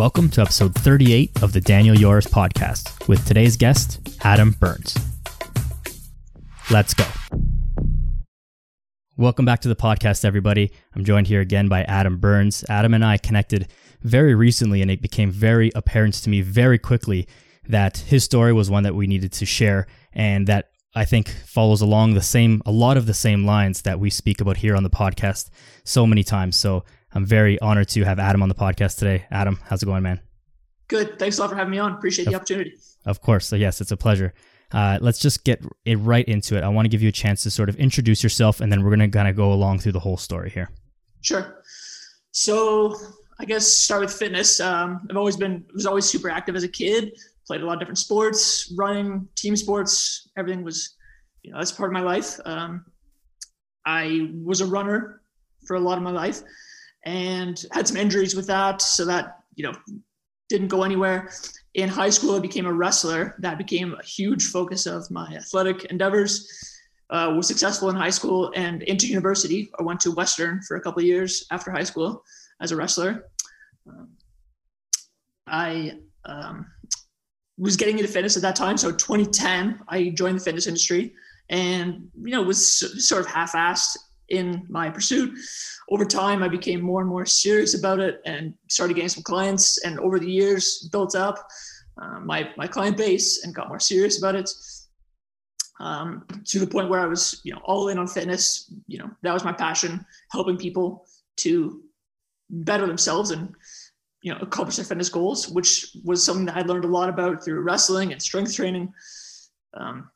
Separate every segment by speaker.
Speaker 1: Welcome to episode 38 of the Daniel Yoris podcast with today's guest, Adam Burns. Let's go. Welcome back to the podcast, everybody. I'm joined here again by Adam Burns. Adam and I connected very recently, and it became very apparent to me very quickly that his story was one that we needed to share and that I think follows along the same, a lot of the same lines that we speak about here on the podcast so many times. So I'm very honored to have Adam on the podcast today. Adam, how's it going, man?
Speaker 2: Good. Thanks a lot for having me on. Appreciate the opportunity.
Speaker 1: Of course. So, yes, it's a pleasure. Uh, let's just get it right into it. I want to give you a chance to sort of introduce yourself, and then we're going to kind of go along through the whole story here.
Speaker 2: Sure. So, I guess start with fitness. Um, I've always been was always super active as a kid. Played a lot of different sports, running, team sports. Everything was, you know, that's part of my life. Um, I was a runner for a lot of my life and had some injuries with that. So that, you know, didn't go anywhere. In high school, I became a wrestler. That became a huge focus of my athletic endeavors. Uh, was successful in high school and into university. I went to Western for a couple years after high school as a wrestler. Um, I um, was getting into fitness at that time. So 2010, I joined the fitness industry and, you know, was sort of half-assed in my pursuit. Over time, I became more and more serious about it and started getting some clients. And over the years, built up uh, my my client base and got more serious about it. Um, to the point where I was, you know, all in on fitness. You know, that was my passion, helping people to better themselves and you know accomplish their fitness goals, which was something that I learned a lot about through wrestling and strength training. Um,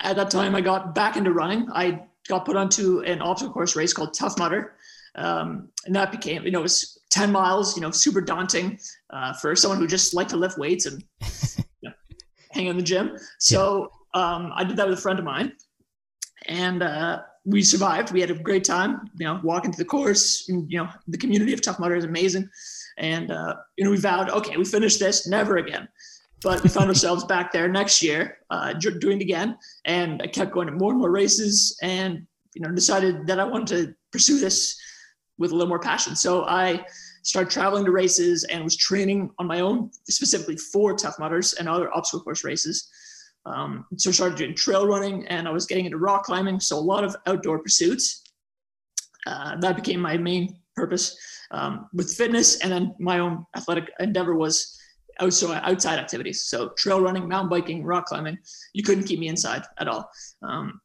Speaker 2: at that time, I got back into running. I got put onto an obstacle course race called Tough Mudder. Um, and that became, you know, it was 10 miles, you know, super daunting uh, for someone who just liked to lift weights and you know, hang in the gym. So um, I did that with a friend of mine and uh, we survived. We had a great time, you know, walking to the course and, you know, the community of Tough Mudder is amazing. And, uh, you know, we vowed, okay, we finished this, never again but we found ourselves back there next year uh, doing it again. And i kept going to more and more races and you know decided that i wanted to pursue this with a little more passion. So i started traveling to races and was training on my own specifically for tough mudders and other obstacle course races. Um, so i started doing trail running and i was getting into rock climbing so a lot of outdoor pursuits. Uh, that became my main purpose um, with fitness. And then my own athletic endeavor was also outside activities. So trail running, mountain biking, rock climbing. You couldn't keep me inside at all. Um,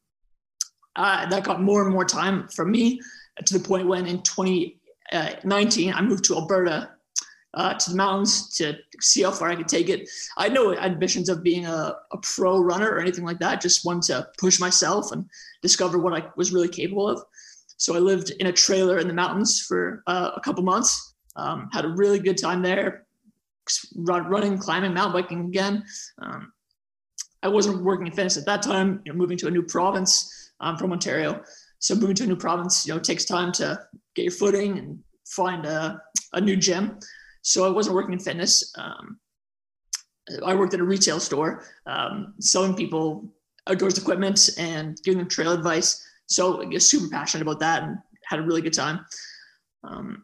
Speaker 2: uh, that got more and more time from me to the point when in 2019 I moved to Alberta uh, to the mountains to see how far I could take it. I had no ambitions of being a, a, pro runner or anything like that. Just wanted to push myself and discover what I was really capable of. So I lived in a trailer in the mountains for uh, a couple months. Um, had a really good time there running, climbing, mountain biking again. Um, I wasn't working in fitness at that time. You know, moving to a new province. I'm from Ontario, so moving to a new province, you know, takes time to get your footing and find a, a new gym. So I wasn't working in fitness. Um, I worked at a retail store, um, selling people outdoors equipment and giving them trail advice. So I was super passionate about that and had a really good time. Um,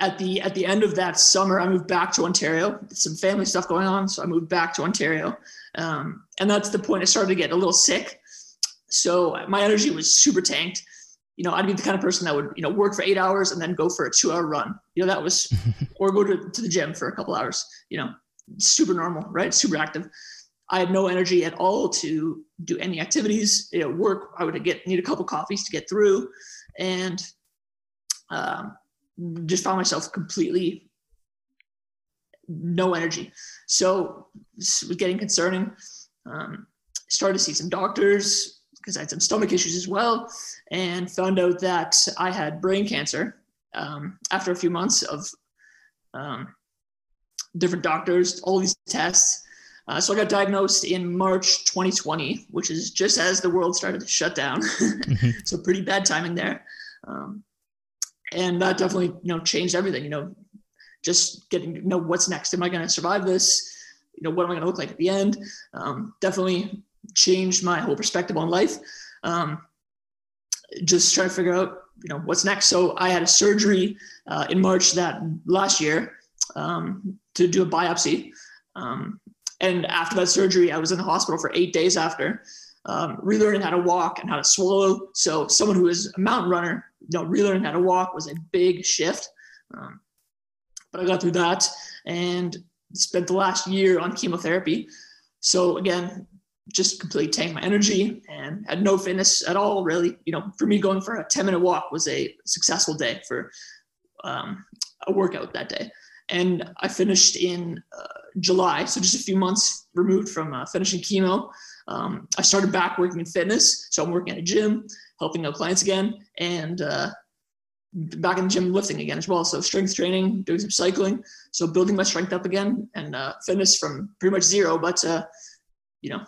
Speaker 2: at the at the end of that summer, I moved back to Ontario. Some family stuff going on, so I moved back to Ontario, um, and that's the point I started to get a little sick. So my energy was super tanked. You know, I'd be the kind of person that would you know work for eight hours and then go for a two-hour run. You know, that was, or go to, to the gym for a couple hours. You know, super normal, right? Super active. I had no energy at all to do any activities. You know, work. I would get need a couple coffees to get through, and um, just found myself completely no energy. So it was getting concerning. Um, started to see some doctors because I had some stomach issues as well, and found out that I had brain cancer um, after a few months of um, different doctors, all these tests. Uh, so I got diagnosed in March 2020, which is just as the world started to shut down. mm-hmm. So pretty bad timing there. Um, and that definitely you know changed everything you know just getting to know what's next. Am i going to survive this? You know what am i going to look like at the end? Um, definitely changed my whole perspective on life. Um, just trying to figure out you know what's next. So i had a surgery uh, in march that last year um, to do a biopsy. Um, and after that surgery, I was in the hospital for eight days after, um, relearning how to walk and how to swallow. So someone who is a mountain runner, you know, relearning how to walk was a big shift. Um, but I got through that and spent the last year on chemotherapy. So again, just completely tanked my energy and had no fitness at all. Really, you know, for me, going for a 10 minute walk was a successful day for um, a workout that day. And I finished in uh, July, so just a few months removed from uh, finishing chemo. Um, I started back working in fitness, so I'm working at a gym, helping out clients again, and uh, back in the gym lifting again as well. So strength training, doing some cycling, so building my strength up again, and uh, fitness from pretty much zero. But uh, you know,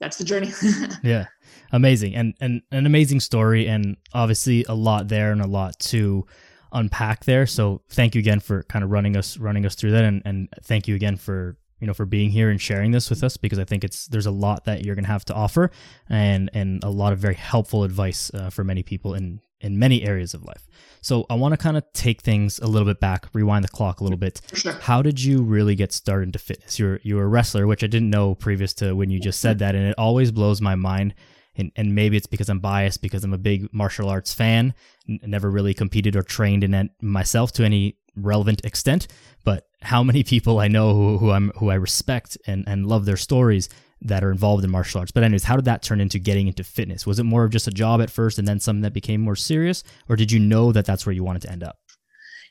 Speaker 2: that's the journey.
Speaker 1: yeah, amazing, and and an amazing story, and obviously a lot there and a lot to unpack there. So thank you again for kind of running us running us through that, and and thank you again for you know for being here and sharing this with us because I think it's there's a lot that you're gonna have to offer, and and a lot of very helpful advice uh, for many people in in many areas of life. So I want to kind of take things a little bit back, rewind the clock a little bit.
Speaker 2: Sure.
Speaker 1: How did you really get started into fitness? You're you're a wrestler, which I didn't know previous to when you just said that, and it always blows my mind. And, and maybe it's because I'm biased because I'm a big martial arts fan, n- never really competed or trained in it myself to any relevant extent. But how many people I know who, who I'm who I respect and, and love their stories that are involved in martial arts. But anyways, how did that turn into getting into fitness? Was it more of just a job at first and then something that became more serious, or did you know that that's where you wanted to end up?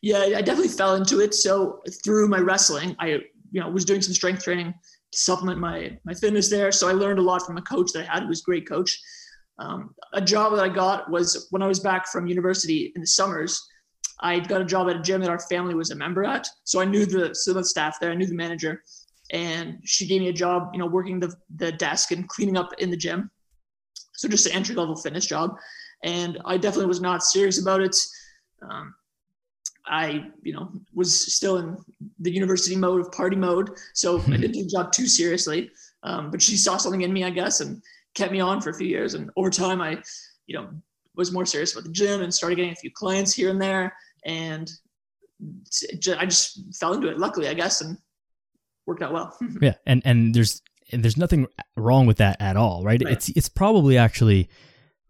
Speaker 2: Yeah, I definitely fell into it. So through my wrestling, I you know was doing some strength training supplement my my fitness there. So I learned a lot from a coach that I had, who was a great coach. Um, a job that I got was when I was back from university in the summers. I got a job at a gym that our family was a member at, so I knew the so staff there, I knew the manager, and she gave me a job, you know, working the the desk and cleaning up in the gym. So just an entry level fitness job, and I definitely was not serious about it. Um, I, you know, was still in the university mode of party mode, so I didn't take the job too seriously. Um, but she saw something in me, I guess, and kept me on for a few years. And over time, I, you know, was more serious about the gym and started getting a few clients here and there. And I just fell into it, luckily, I guess, and worked out well.
Speaker 1: yeah, and and there's and there's nothing wrong with that at all, right? right? It's it's probably actually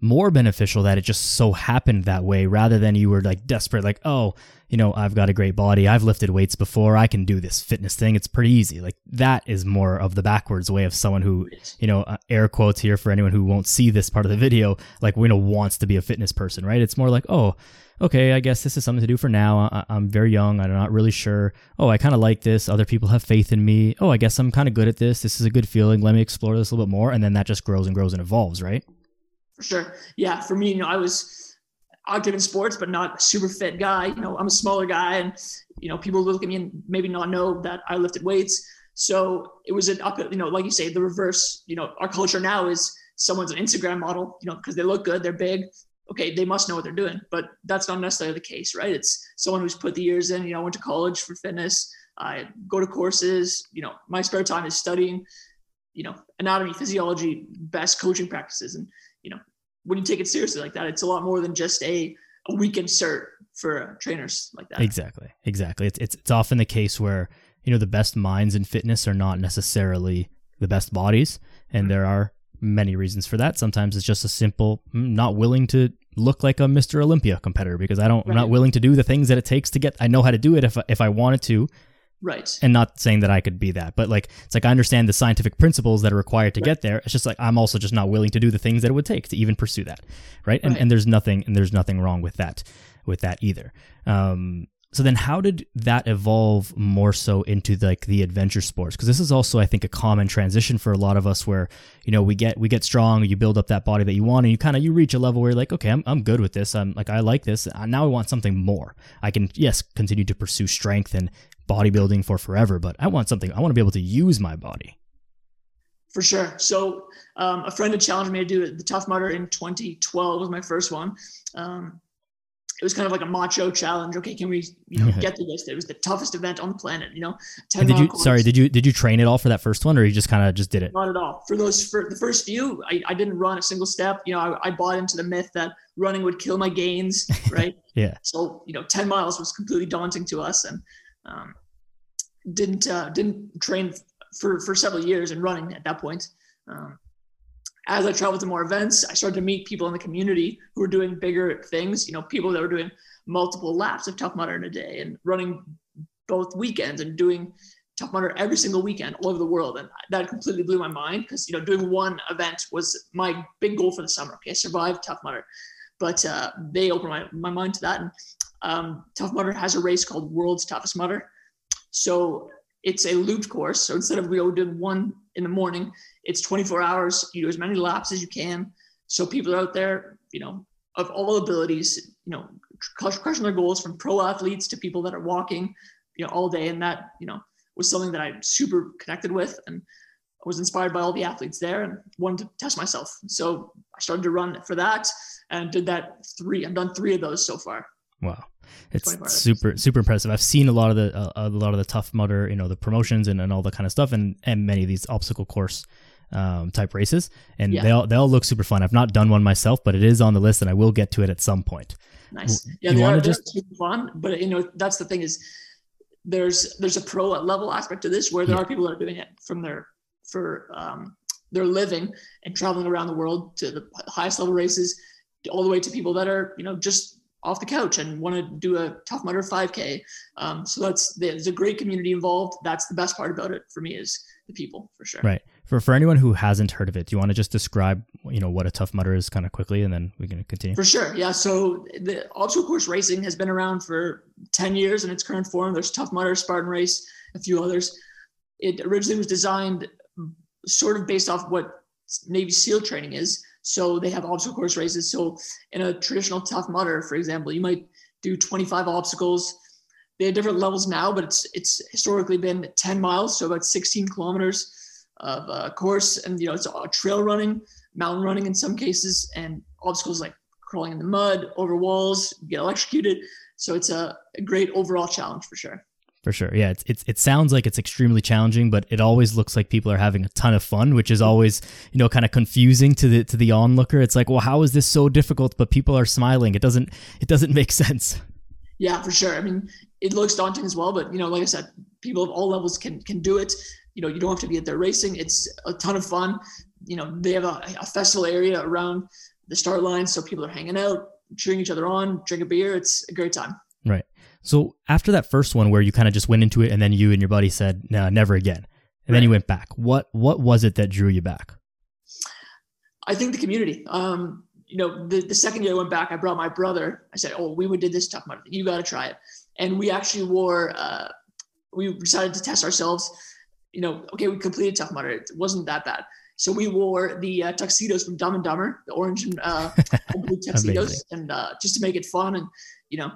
Speaker 1: more beneficial that it just so happened that way rather than you were like desperate like oh you know i've got a great body. I've lifted weights before. I can do this fitness thing. It's pretty easy. Like that is more of the backwards way of someone who you know uh, air quotes here for anyone who won't see this part of the video like you know wants to be a fitness person right? It's more like oh okay i guess this is something to do for now. I- i'm very young. I'm not really sure. Oh i kind of like this. Other people have faith in me. Oh i guess i'm kind of good at this. This is a good feeling. Let me explore this a little bit more. And then that just grows and grows and evolves right
Speaker 2: for sure. Yeah, for me, you know, I was active in sports, but not a super fit guy. You know, I'm a smaller guy, and you know, people look at me and maybe not know that I lifted weights. So it was an up, you know, like you say, the reverse. You know, our culture now is someone's an Instagram model, you know, because they look good, they're big. Okay, they must know what they're doing, but that's not necessarily the case, right? It's someone who's put the years in. You know, I went to college for fitness. I go to courses. You know, my spare time is studying. You know, anatomy, physiology, best coaching practices, and you know, when you take it seriously like that, it's a lot more than just a, a weekend cert for trainers like that.
Speaker 1: Exactly. Exactly. It's, it's, it's often the case where, you know, the best minds in fitness are not necessarily the best bodies. And mm-hmm. there are many reasons for that. Sometimes it's just a simple, mm, not willing to look like a Mr. Olympia competitor because I don't, right. I'm not willing to do the things that it takes to get, I know how to do it if, if I wanted to,
Speaker 2: Right.
Speaker 1: And not saying that I could be that, but like it's like I understand the scientific principles that are required to right. get there. It's just like I'm also just not willing to do the things that it would take to even pursue that. Right. And right. and there's nothing and there's nothing wrong with that with that either. Um so then how did that evolve more so into like the adventure sports because this is also i think a common transition for a lot of us where you know we get we get strong you build up that body that you want and you kind of you reach a level where you're like okay I'm, I'm good with this i'm like i like this now i want something more i can yes continue to pursue strength and bodybuilding for forever, but I want something, I want to be able to use my body.
Speaker 2: For sure. So um, a friend had challenged me to do. The Tough Mudder in 2012 was my first one. Um, it was kind of like a macho challenge. Okay, can we, you know, get through this? It was the toughest event on the planet. You know,
Speaker 1: ten. did you? Course. Sorry, did you did you train at all for that first one, or you just kind of just did it?
Speaker 2: Not at all. For those for the first few, I, I didn't run a single step. You know, I, I bought into the myth that running would kill my gains. Right.
Speaker 1: yeah.
Speaker 2: So you know, ten miles was completely daunting to us, and um, didn't uh, didn't train for for several years in running at that point. Um, as I traveled to more events, I started to meet people in the community who were doing bigger things. You know, people that were doing multiple laps of Tough Mudder in a day and running both weekends and doing Tough Mudder every single weekend all over the world. And that completely blew my mind because, you know, doing one event was my big goal for the summer. Okay, survive Tough Mudder. But uh, they opened my, my mind to that. And um, Tough Mudder has a race called World's Toughest Mudder. So it's a looped course. So instead of we all doing one in the morning, it's 24 hours. You do as many laps as you can. So people are out there, you know, of all abilities, you know, crushing their goals from pro athletes to people that are walking, you know, all day. And that, you know, was something that I super connected with and I was inspired by all the athletes there and wanted to test myself. So I started to run for that and did that three. I've done three of those so far.
Speaker 1: Wow. It's super super impressive. I've seen a lot of the uh, a lot of the tough mudder, you know, the promotions and, and all that kind of stuff, and and many of these obstacle course um, type races, and yeah. they all they all look super fun. I've not done one myself, but it is on the list, and I will get to it at some point.
Speaker 2: Nice. Yeah, you they are, just super fun, but you know that's the thing is there's there's a pro level aspect to this where there yeah. are people that are doing it from their for um, their living and traveling around the world to the highest level races, all the way to people that are you know just off the couch and want to do a tough mudder 5k um, so that's there's a great community involved. That's the best part about it for me is the people for sure.
Speaker 1: Right. For for anyone who hasn't heard of it do you want to just describe you know what a tough mudder is kind of quickly and then we can continue?
Speaker 2: For sure yeah. So the obstacle course racing has been around for 10 years in its current form. There's tough mudder spartan race a few others. It originally was designed sort of based off what navy seal training is so they have obstacle course races. So in a traditional tough mudder, for example, you might do 25 obstacles. They have different levels now, but it's it's historically been 10 miles, so about 16 kilometers of uh, course, and you know it's all trail running, mountain running in some cases, and obstacles like crawling in the mud, over walls, get electrocuted. So it's a, a great overall challenge for sure.
Speaker 1: For sure. Yeah. It's, it's, it sounds like it's extremely challenging, but it always looks like people are having a ton of fun, which is always, you know, kind of confusing to the, to the onlooker. It's like, well, how is this so difficult, but people are smiling? It doesn't, it doesn't make sense.
Speaker 2: Yeah, for sure. I mean, it looks daunting as well, but you know, like I said, people of all levels can, can do it. You know, you don't have to be at their racing. It's a ton of fun. You know, they have a, a festival area around the start line. So people are hanging out, cheering each other on, drink a beer. It's a great time.
Speaker 1: So after that first one where you kind of just went into it and then you and your buddy said, "No, never again." And right. then you went back. What what was it that drew you back?
Speaker 2: I think the community. Um, you know, the, the second year I went back, I brought my brother. I said, "Oh, we would did this tough mudder. You got to try it." And we actually wore. Uh, we decided to test ourselves. You know, okay, we completed tough mudder. It wasn't that bad. So we wore the uh, tuxedos from Dumb and Dumber, the orange and uh, blue tuxedos, and uh, just to make it fun and you know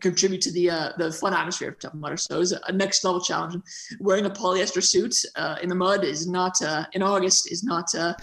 Speaker 2: contribute to the uh, the fun atmosphere of Tough Mudder. So it was a next level challenge. Wearing a polyester suit uh, in the mud is not uh, in August is not uh,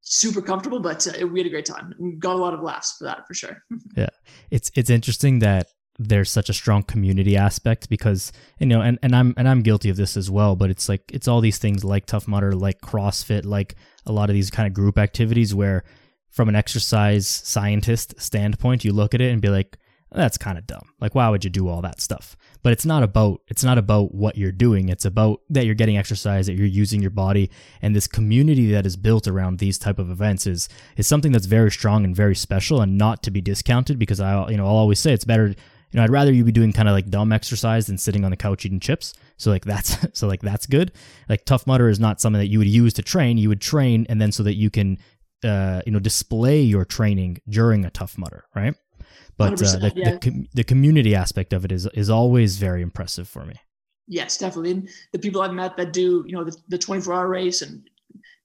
Speaker 2: super comfortable, but uh, we had a great time. Got a lot of laughs for that for sure.
Speaker 1: yeah, it's it's interesting that there's such a strong community aspect because you know and, and I'm and I'm guilty of this as well but it's like it's all these things like Tough Mudder like CrossFit like a lot of these kind of group activities where from an exercise scientist standpoint you look at it and be like that's kind of dumb. Like why would you do all that stuff? But it's not about it's not about what you're doing. It's about that you're getting exercise, that you're using your body, and this community that is built around these type of events is is something that's very strong and very special and not to be discounted because I you know I'll always say it's better you know I'd rather you be doing kind of like dumb exercise than sitting on the couch eating chips. So like that's so like that's good. Like tough mudder is not something that you would use to train. You would train and then so that you can uh, you know display your training during a tough mudder, right? But uh, the, yeah. the, com- the community aspect of it is is always very impressive for me.
Speaker 2: Yes, definitely. And the people I've met that do you know the, the 24 hour race and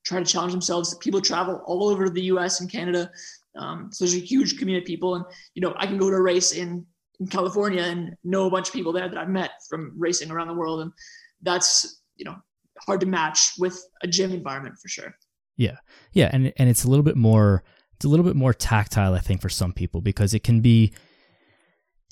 Speaker 2: try to challenge themselves. People travel all over the U.S. and Canada, um, so there's a huge community of people. And you know, I can go to a race in in California and know a bunch of people there that I've met from racing around the world, and that's you know hard to match with a gym environment for sure.
Speaker 1: Yeah, yeah, and and it's a little bit more it's a little bit more tactile, I think, for some people because it can be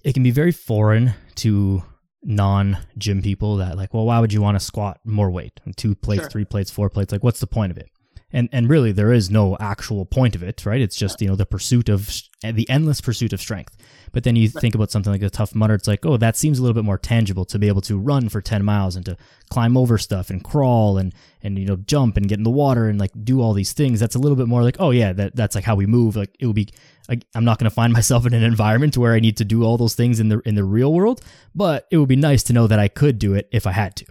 Speaker 1: it can be very foreign to non gym people that like, well, why would you want to squat more weight? Two plates, sure. three plates, four plates. Like, what's the point of it? And and really there is no actual point of it right? It's just you know the pursuit of the endless pursuit of strength. But then you think about something like a Tough Mudder it's like oh that seems a little bit more tangible to be able to run for 10 miles and to climb over stuff and crawl and and you know jump and get in the water and like do all these things. That's a little bit more like oh yeah that that's like how we move. Like it will be i'm not going to find myself in an environment where i need to do all those things in the in the real world but it would be nice to know that i could do it if i had to.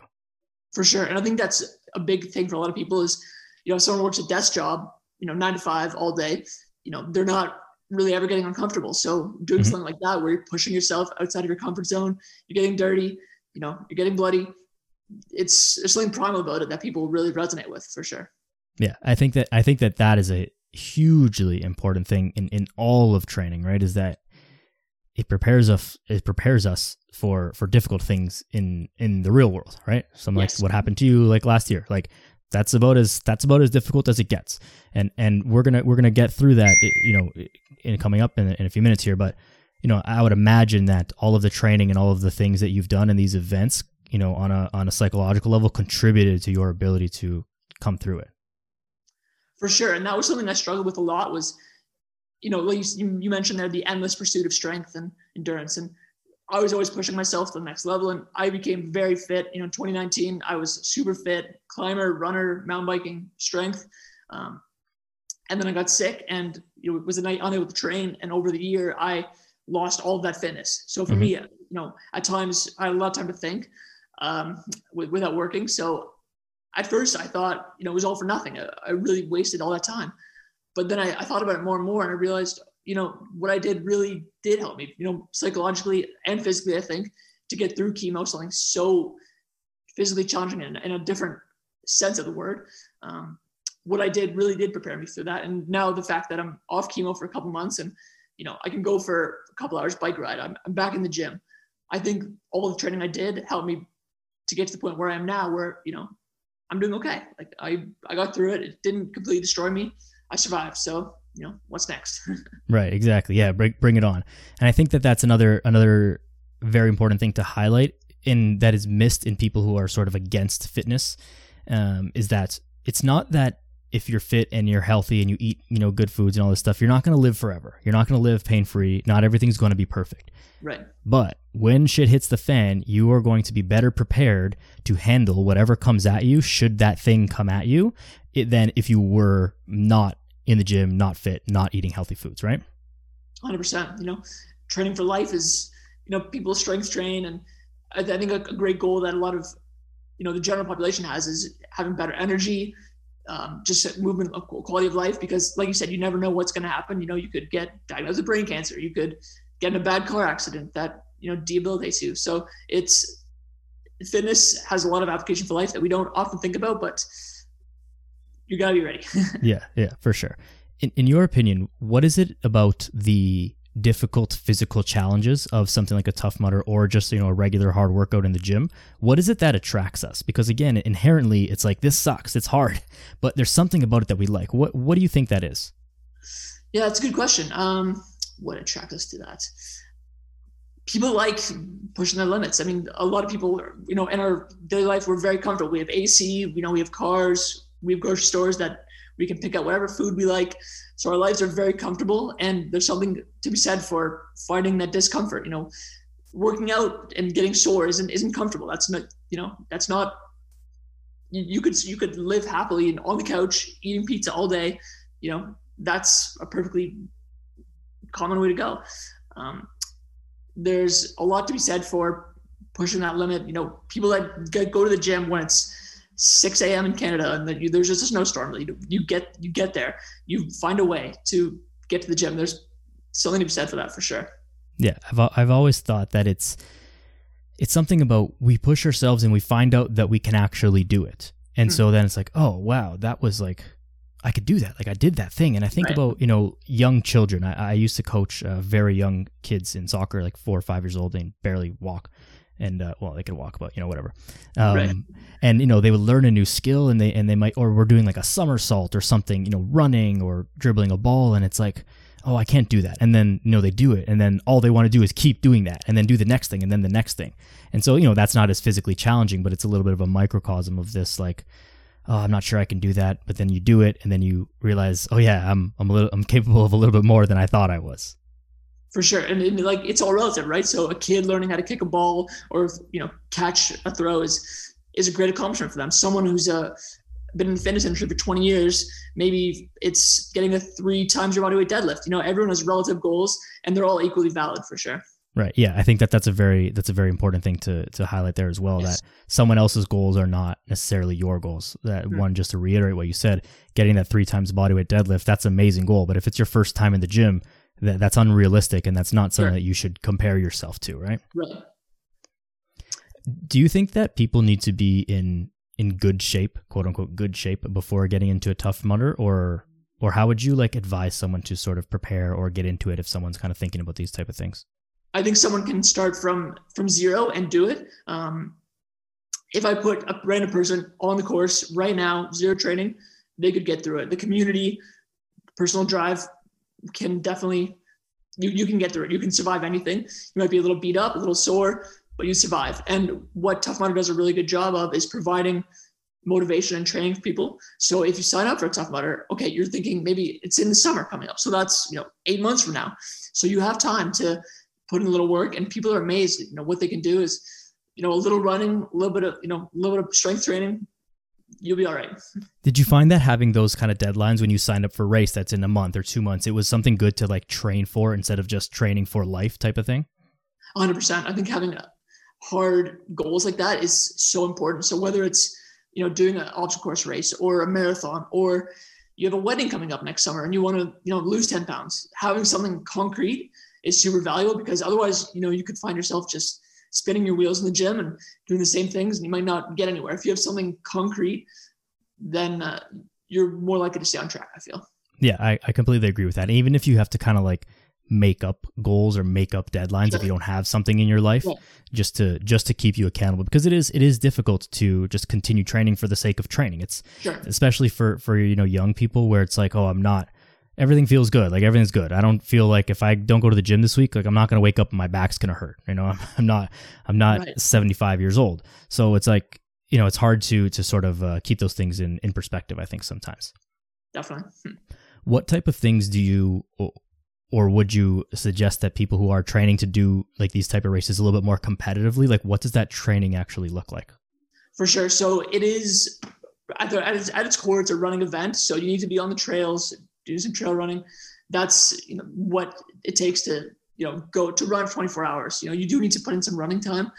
Speaker 2: For sure. And i think that's a big thing for a lot of people is you know, if someone works a desk job, you know, nine to five all day, you know, they're not really ever getting uncomfortable. So doing mm-hmm. something like that, where you're pushing yourself outside of your comfort zone, you're getting dirty, you know, you're getting bloody. It's there's something primal about it that people really resonate with for sure.
Speaker 1: Yeah, I think that I think that that is a hugely important thing in in all of training. Right, is that it prepares us it prepares us for for difficult things in in the real world right something yes. like what happened to you like last year like that's about as that's about as difficult as it gets. And and we're gonna we're gonna get through that you know in coming up in, in a few minutes here but you know i would imagine that all of the training and all of the things that you've done in these events you know on a on a psychological level contributed to your ability to come through it.
Speaker 2: For sure. And that was something i struggled with a lot was you know you, you mentioned there the endless pursuit of strength and endurance. And I was always pushing myself to the next level, and I became very fit. You know, in 2019, I was super fit, climber, runner, mountain biking, strength. Um, and then I got sick, and you know, it was a night unable to train. And over the year, I lost all of that fitness. So for mm-hmm. me, you know, at times I had a lot of time to think um, without working. So at first, I thought, you know, it was all for nothing. I, I really wasted all that time. But then I, I thought about it more and more, and I realized, you know, what I did really did help me, you know, psychologically and physically, I think, to get through chemo, something so physically challenging in, in a different sense of the word. Um, what I did really did prepare me for that. And now the fact that I'm off chemo for a couple months and, you know, I can go for a couple hours bike ride, I'm, I'm back in the gym. I think all the training I did helped me to get to the point where I am now, where, you know, I'm doing okay. Like I, I got through it. It didn't completely destroy me. I survived. So you know what's next?
Speaker 1: Right exactly. Yeah bring, bring it on. And i think that that's another another very important thing to highlight in that is missed in people who are sort of against fitness um, is that it's not that if you're fit and you're healthy and you eat you know good foods and all this stuff you're not going to live forever. You're not going to live pain free not everything's going to be perfect.
Speaker 2: Right.
Speaker 1: But when shit hits the fan you are going to be better prepared to handle whatever comes at you should that thing come at you it, than if you were not in the gym, not fit, not eating healthy foods, right?
Speaker 2: 100%. You know, training for life is, you know, people strength train. And I, I think a, a, great goal that a lot of, you know, the general population has is having better energy, um, just movement, quality of life. Because, like you said, you never know what's going to happen. You know, you could get diagnosed with brain cancer, you could get in a bad car accident that, you know, debilitates you. So it's, fitness has a lot of application for life that we don't often think about, but you gotta be ready.
Speaker 1: yeah, yeah, for sure. In, in your opinion, what is it about the difficult physical challenges of something like a Tough Mudder or just you know a regular hard workout in the gym? What is it that attracts us? Because again inherently it's like this sucks it's hard but there's something about it that we like. What what do you think that is?
Speaker 2: Yeah that's a good question. Um what attracts us to that? People like pushing their limits. I mean a lot of people you know in our daily life we're very comfortable. We have ac you know we have cars we have grocery stores that we can pick out whatever food we like. So our lives are very comfortable, and there's something to be said for finding that discomfort. You know, working out and getting sore isn't isn't comfortable. That's not you know that's not. You, you could you could live happily and on the couch eating pizza all day. You know that's a perfectly common way to go. Um, there's a lot to be said for pushing that limit. You know, people that go to the gym when it's 6 a.m. in Canada, and then you, there's just a snowstorm. You, you get you get there, you find a way to get to the gym. There's something to be said for that for sure.
Speaker 1: Yeah, I've I've always thought that it's it's something about we push ourselves and we find out that we can actually do it, and mm-hmm. so then it's like, oh wow, that was like I could do that. Like I did that thing. And I think right. about, you know, young children. I, I used to coach uh, very young kids in soccer, like four or five years old. and barely walk and uh, well, they could walk, but you know, whatever. Um, right. And you know, they would learn a new skill, and they and they might, or we're doing like a somersault or something, you know, running or dribbling a ball, and it's like, oh, I can't do that. And then you know, they do it, and then all they want to do is keep doing that, and then do the next thing, and then the next thing. And so you know, that's not as physically challenging, but it's a little bit of a microcosm of this like oh, I'm not sure I can do that, but then you do it and then you realize, oh yeah, I'm I'm a little I'm capable of a little bit more than I thought I was.
Speaker 2: For sure, and, and like it's all relative, right? So a kid learning how to kick a ball or you know catch a throw is is a great accomplishment for them. Someone who's a uh, been in the fitness industry for 20 years, maybe it's getting a three times your body weight deadlift. You know, everyone has relative goals, and they're all equally valid for sure.
Speaker 1: Right. Yeah, I think that that's a very that's a very important thing to to highlight there as well. Yes. That someone else's goals are not necessarily your goals. That mm-hmm. one, just to reiterate what you said, getting that three times bodyweight deadlift, that's an amazing goal. But if it's your first time in the gym, that that's unrealistic, and that's not something sure. that you should compare yourself to. Right.
Speaker 2: Right.
Speaker 1: Do you think that people need to be in in good shape, quote unquote good shape, before getting into a Tough Mudder, or or how would you like advise someone to sort of prepare or get into it if someone's kind of thinking about these type of things?
Speaker 2: I think someone can start from from zero and do it. Um, if I put a random person on the course right now, zero training, they could get through it. The community, personal drive can definitely you, you can get through it. You can survive anything. You might be a little beat up, a little sore, but you survive. And what Tough Mudder does a really good job of is providing motivation and training for people. So if you sign up for a Tough Mudder, okay, you're thinking maybe it's in the summer coming up. So that's you know eight months from now. So you have time to put in a little work, and people are amazed. You know what they can do is, you know, a little running, a little bit of you know, a little bit of strength training. You'll be all right.
Speaker 1: Did you find that having those kind of deadlines when you signed up for race that's in a month or two months, it was something good to like train for instead of just training for life type of thing?
Speaker 2: 100%. I think having hard goals like that is so important. So whether it's you know doing an obstacle course race or a marathon or you have a wedding coming up next summer and you want to you know lose 10 pounds having something concrete is super valuable because otherwise, you know, you could find yourself just spinning your wheels in the gym and doing the same things and you might not get anywhere. If you have something concrete, then uh, you're more likely to stay on track, I feel.
Speaker 1: Yeah, I, I completely agree with that. Even if you have to kind of like make up goals or make up deadlines if you don't have something in your life yeah. just to just to keep you accountable because it is it is difficult to just continue training for the sake of training it's sure. especially for for you know young people where it's like oh i'm not everything feels good. Like everything's good. I don't feel like if I don't go to the gym this week, like I'm not going to wake up and my back's going to hurt. You know, I'm, I'm not, I'm not right. 75 years old. So it's like, you know, it's hard to, to sort of uh, keep those things in, in perspective, I think sometimes.
Speaker 2: Definitely. Hmm.
Speaker 1: What type of things do you, or would you suggest that people who are training to do like these type of races a little bit more competitively, like what does that training actually look like?
Speaker 2: For sure. So it is at, the, at, its, at its core, it's a running event. So you need to be on the trails, do some trail running. That's you know what it takes to you know go to run 24 hours. You know you do need to put in some running time.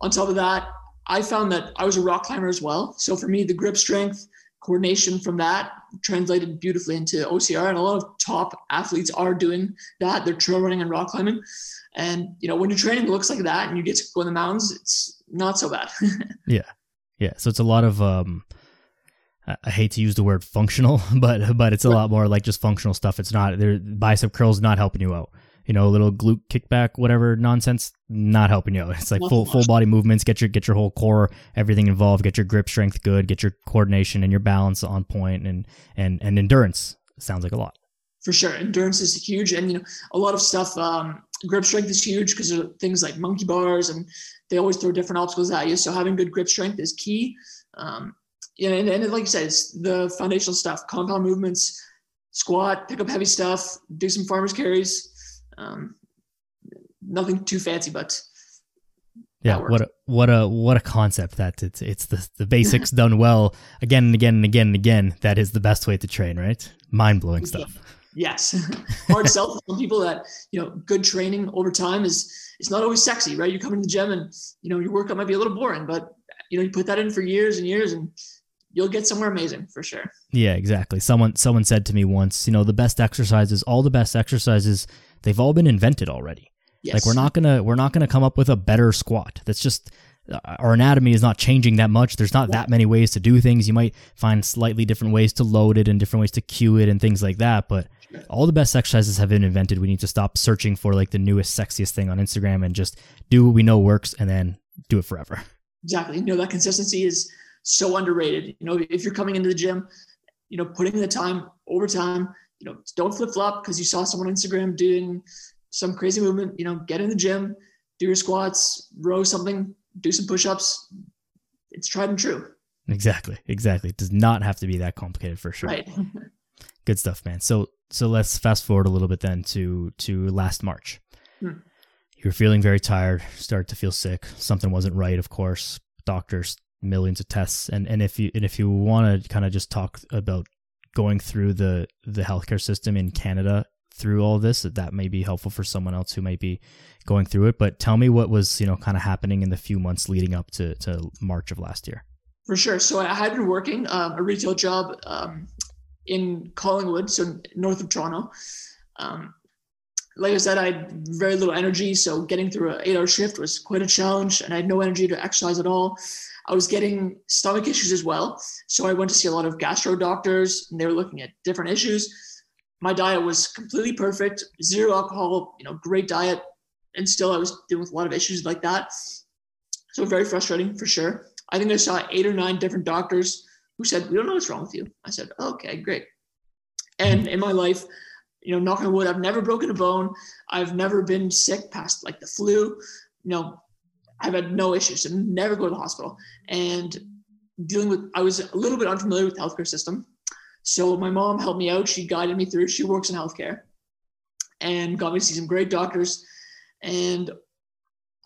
Speaker 2: On top of that, I found that I was a rock climber as well. So for me, the grip strength, coordination from that translated beautifully into OCR, and a lot of top athletes are doing that. They're trail running and rock climbing, and you know when your training looks like that and you get to go in the mountains, it's not so bad.
Speaker 1: yeah, yeah. So it's a lot of um, I hate to use the word functional, but but it's a lot more like just functional stuff. It's not there. Bicep curls not helping you out. You know, a little glute kickback, whatever nonsense, not helping you out. It's like full full body movements. Get your get your whole core, everything involved. Get your grip strength good. Get your coordination and your balance on point, and and and endurance sounds like a lot.
Speaker 2: For sure, endurance is huge, and you know a lot of stuff. Um, grip strength is huge because of things like monkey bars, and they always throw different obstacles at you. So having good grip strength is key. Um, and, and like you said, it's the foundational stuff, compound movements, squat, pick up heavy stuff, do some farmers carries. Um, nothing too fancy, but
Speaker 1: yeah, what a what a what a concept that it's it's the the basics done well again and again and again and again. That is the best way to train, right? Mind blowing stuff.
Speaker 2: Yes, hard sell for some people that you know good training over time is it's not always sexy, right? You come into the gym and you know your workout might be a little boring, but you know you put that in for years and years and you'll get somewhere amazing for sure.
Speaker 1: Yeah, exactly. Someone someone said to me once, you know, the best exercises, all the best exercises, they've all been invented already. Yes. Like we're not gonna we're not gonna come up with a better squat. That's just uh, our anatomy is not changing that much. There's not that many ways to do things. You might find slightly different ways to load it and different ways to cue it and things like that. But all the best exercises have been invented. We need to stop searching for like the newest, sexiest thing on Instagram and just do what we know works and then do it forever.
Speaker 2: Exactly. You know, that consistency is so underrated. You know, if you're coming into the gym, you know, putting the time over time, you know, don't flip flop because you saw someone on Instagram doing some crazy movement. You know, get in the gym, do your squats, row something, do some push ups. It's tried and true.
Speaker 1: Exactly. Exactly. It does not have to be that complicated for sure.
Speaker 2: Right.
Speaker 1: Good stuff, man. So so let's fast forward a little bit then to to last March.
Speaker 2: Hmm.
Speaker 1: You were feeling very tired, started to feel sick. Something wasn't right, of course. Doctors, millions of tests, and and if you and if you want to kind of just talk about going through the the healthcare system in Canada through all this, that that may be helpful for someone else who might be going through it. But tell me what was you know kind of happening in the few months leading up to to March of last year.
Speaker 2: For sure. So I had been working um, a retail job um, in Collingwood, so north of Toronto. Um, like I said, I had very little energy, so getting through an eight-hour shift was quite a challenge, and I had no energy to exercise at all. I was getting stomach issues as well, so I went to see a lot of gastro doctors, and they were looking at different issues. My diet was completely perfect, zero alcohol, you know, great diet, and still I was dealing with a lot of issues like that. So very frustrating for sure. I think I saw eight or nine different doctors who said, "We don't know what's wrong with you." I said, "Okay, great." And in my life, you know, knock on wood, I've never broken a bone. I've never been sick past like the flu. You know, I've had no issues and so never go to the hospital. And dealing with, I was a little bit unfamiliar with the healthcare system. So my mom helped me out. She guided me through. She works in healthcare and got me to see some great doctors. And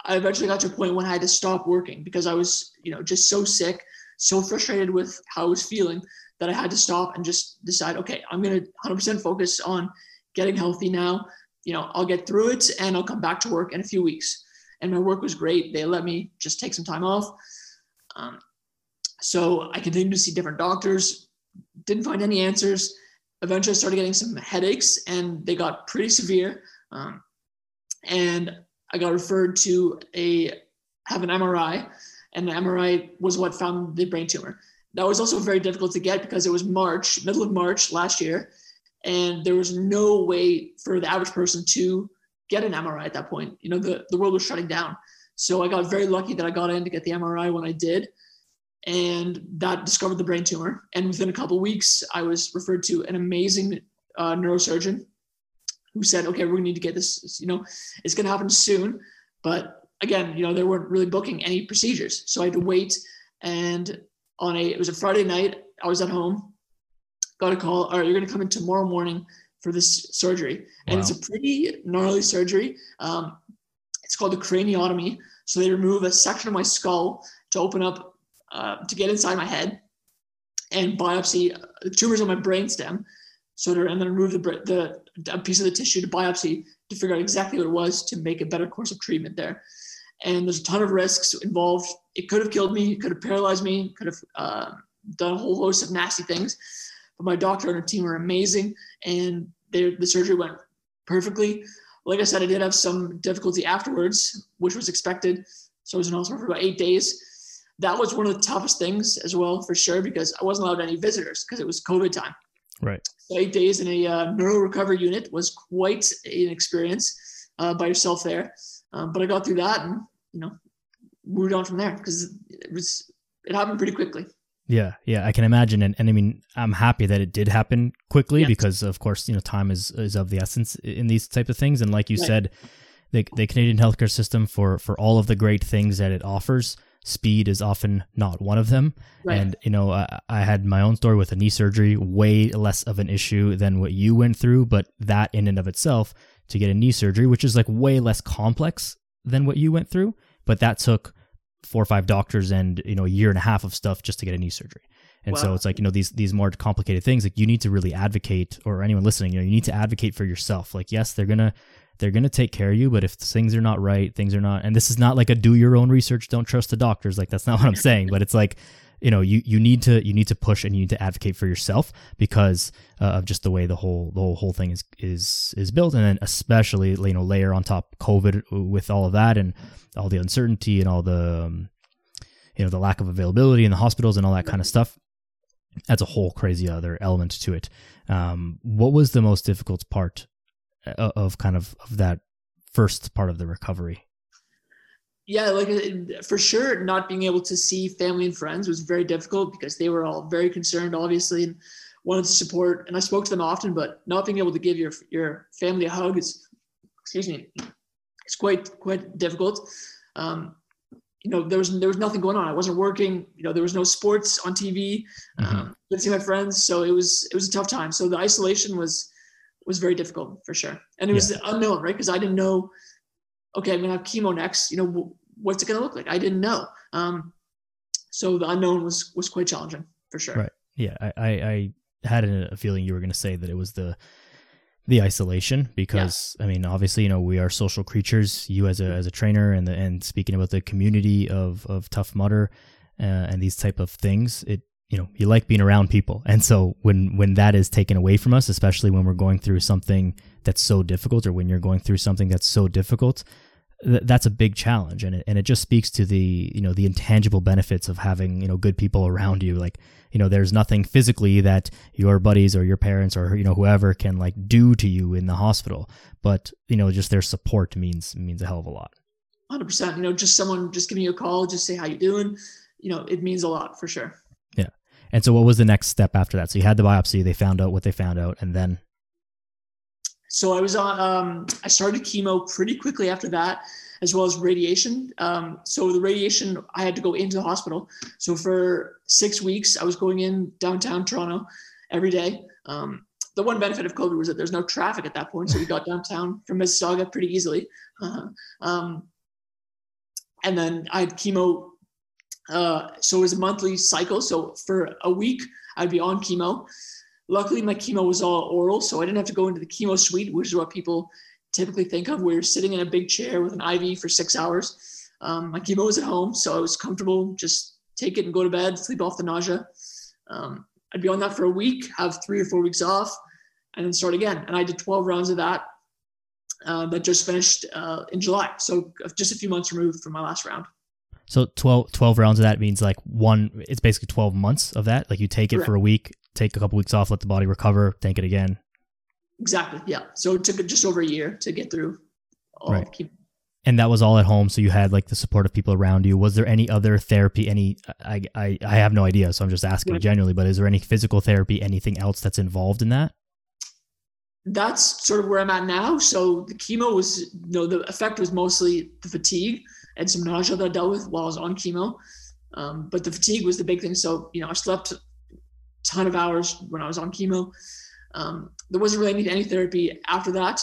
Speaker 2: I eventually got to a point when I had to stop working because I was, you know, just so sick, so frustrated with how I was feeling that I had to stop and just decide, okay, I'm going to 100% focus on getting healthy now. You know, I'll get through it and I'll come back to work in a few weeks. And my work was great. They let me just take some time off. Um, so I continued to see different doctors, didn't find any answers. Eventually, I started getting some headaches and they got pretty severe. Um, and I got referred to a have an MRI, and the MRI was what found the brain tumor. That was also very difficult to get because it was March, middle of March last year, and there was no way for the average person to get an MRI at that point. You know, the, the world was shutting down. So I got very lucky that I got in to get the MRI when I did. And that discovered the brain tumor. And within a couple weeks, I was referred to an amazing uh, neurosurgeon who said, okay, we need to get this, you know, it's going to happen soon. But again, you know, they weren't really booking any procedures. So I had to wait. And on a, it was a Friday night, I was at home, got a call, all right, you're going to come in tomorrow morning for this surgery. And it's a pretty gnarly surgery. Um, it's called a craniotomy. So they remove a section of my skull to open up, uh, to get inside my head and biopsy the tumors on my brainstem. So to, and then remove the, the a piece of the tissue to biopsy to figure out exactly what it was to make a better course of treatment there. And there's a ton of risks involved. It could have killed me, it could have paralyzed me, could have uh, done a whole host of nasty things. But my doctor and her team were amazing, and the surgery went perfectly. Like I said, I did have some difficulty afterwards, which was expected. So I was in hospital for about eight days. That was one of the toughest things as well, for sure, because I wasn't allowed any visitors because it was COVID time.
Speaker 1: Right.
Speaker 2: So eight days in a uh, neuro recovery unit was quite an experience uh, by yourself there. Um, but I got through that and, you know, moved on from there because it was, it happened pretty quickly.
Speaker 1: Yeah, yeah, I can imagine, and, and I mean, I'm happy that it did happen quickly yes. because, of course, you know, time is is of the essence in these type of things. And like you right. said, the the Canadian healthcare system for for all of the great things that it offers, speed is often not one of them. Right. And you know, I, I, had my own story with a knee surgery, way less of an issue than what you went through, but that in and of itself to get a knee surgery, which is like way less complex than what you went through, but that took four or five doctors and you know a year and a half of stuff just to get a knee surgery. And wow. so it's like you know these these more complicated things like you need to really advocate or anyone listening you know you need to advocate for yourself. Like yes, they're to they're going to take care of you but if things are not right things are not and this is not like a do your own research don't trust the doctors like that's not what i'm saying but it's like you know you you need to you need to push and you need to advocate for yourself because uh, of just the way the whole the whole, whole thing is is is built. And then especially you know layer on top covid with all of that and all the uncertainty and all the um, you know the lack of availability in the hospitals and all that kind of stuff that's a whole crazy other element to it. Um, what was the most difficult part of kind of of that first part of the recovery
Speaker 2: yeah like uh, for sure not being able to see family and friends was very difficult because they were all very concerned obviously and wanted to support and i spoke to them often but not being able to give your your family a hug is excuse me it's quite quite difficult um, you know, there was there was nothing going on. I wasn't working. You know, there was no sports on TV. Mm-hmm. Um, didn't see my friends, so it was it was a tough time. So the isolation was was very difficult for sure, and it was unknown, right? Because I didn't know. Okay, I'm gonna have chemo next. You know, what's it gonna look like? I didn't know. Um, so the unknown was was quite challenging for sure.
Speaker 1: Right. Yeah, I I, I had a feeling you were gonna say that it was the the isolation because yeah. I mean obviously you know we are social creatures you as a as a trainer and the, and speaking about the community of of Tough Mudder uh, and these type of things it you know you like being around people and so when when that is taken away from us especially when we're going through something that's so difficult or when you're going through something that's so difficult th- that's a big challenge and it, and it just speaks to the you know the intangible benefits of having you know good people around you. Like you know there's nothing physically that your buddies or your parents or you know whoever can like do to you in the hospital but you know just their support means means a hell of a lot.
Speaker 2: 100% you know just someone just giving you a call just say how you doing? You know it means a lot for sure.
Speaker 1: Yeah. And so what was the next step after that? So you had the biopsy they found out what they found out and then
Speaker 2: so I was on. Um, I started chemo pretty quickly after that, as well as radiation. Um, so the radiation, I had to go into the hospital. So for six weeks, I was going in downtown Toronto every day. Um, the one benefit of COVID was that there's no traffic at that point, so we got downtown from Mississauga pretty easily. Uh, um, and then I had chemo. Uh, so it was a monthly cycle. So for a week, I'd be on chemo. Luckily, my chemo was all oral, so I didn't have to go into the chemo suite, which is what people typically think of, where you're sitting in a big chair with an IV for six hours. Um, my chemo was at home, so I was comfortable. Just take it and go to bed, sleep off the nausea. Um, I'd be on that for a week, have three or four weeks off, and then start again. And I did 12 rounds of that. Uh, that just finished uh, in July, so just a few months removed from my last round.
Speaker 1: So 12, 12 rounds of that means like one. It's basically twelve months of that. Like you take it Correct. for a week, take a couple weeks off, let the body recover, take it again.
Speaker 2: Exactly. Yeah. So it took just over a year to get through.
Speaker 1: right. Keep- and that was all at home. So you had like the support of people around you. Was there any other therapy? Any? I I, I have no idea. So I'm just asking yeah. genuinely. But is there any physical therapy? Anything else that's involved in that?
Speaker 2: That's sort of where I'm at now. So the chemo was, you know, the effect was mostly the fatigue and some nausea that I dealt with while I was on chemo. Um, but the fatigue was the big thing. So you know, I slept ton of hours when I was on chemo. Um, there wasn't really any therapy after that.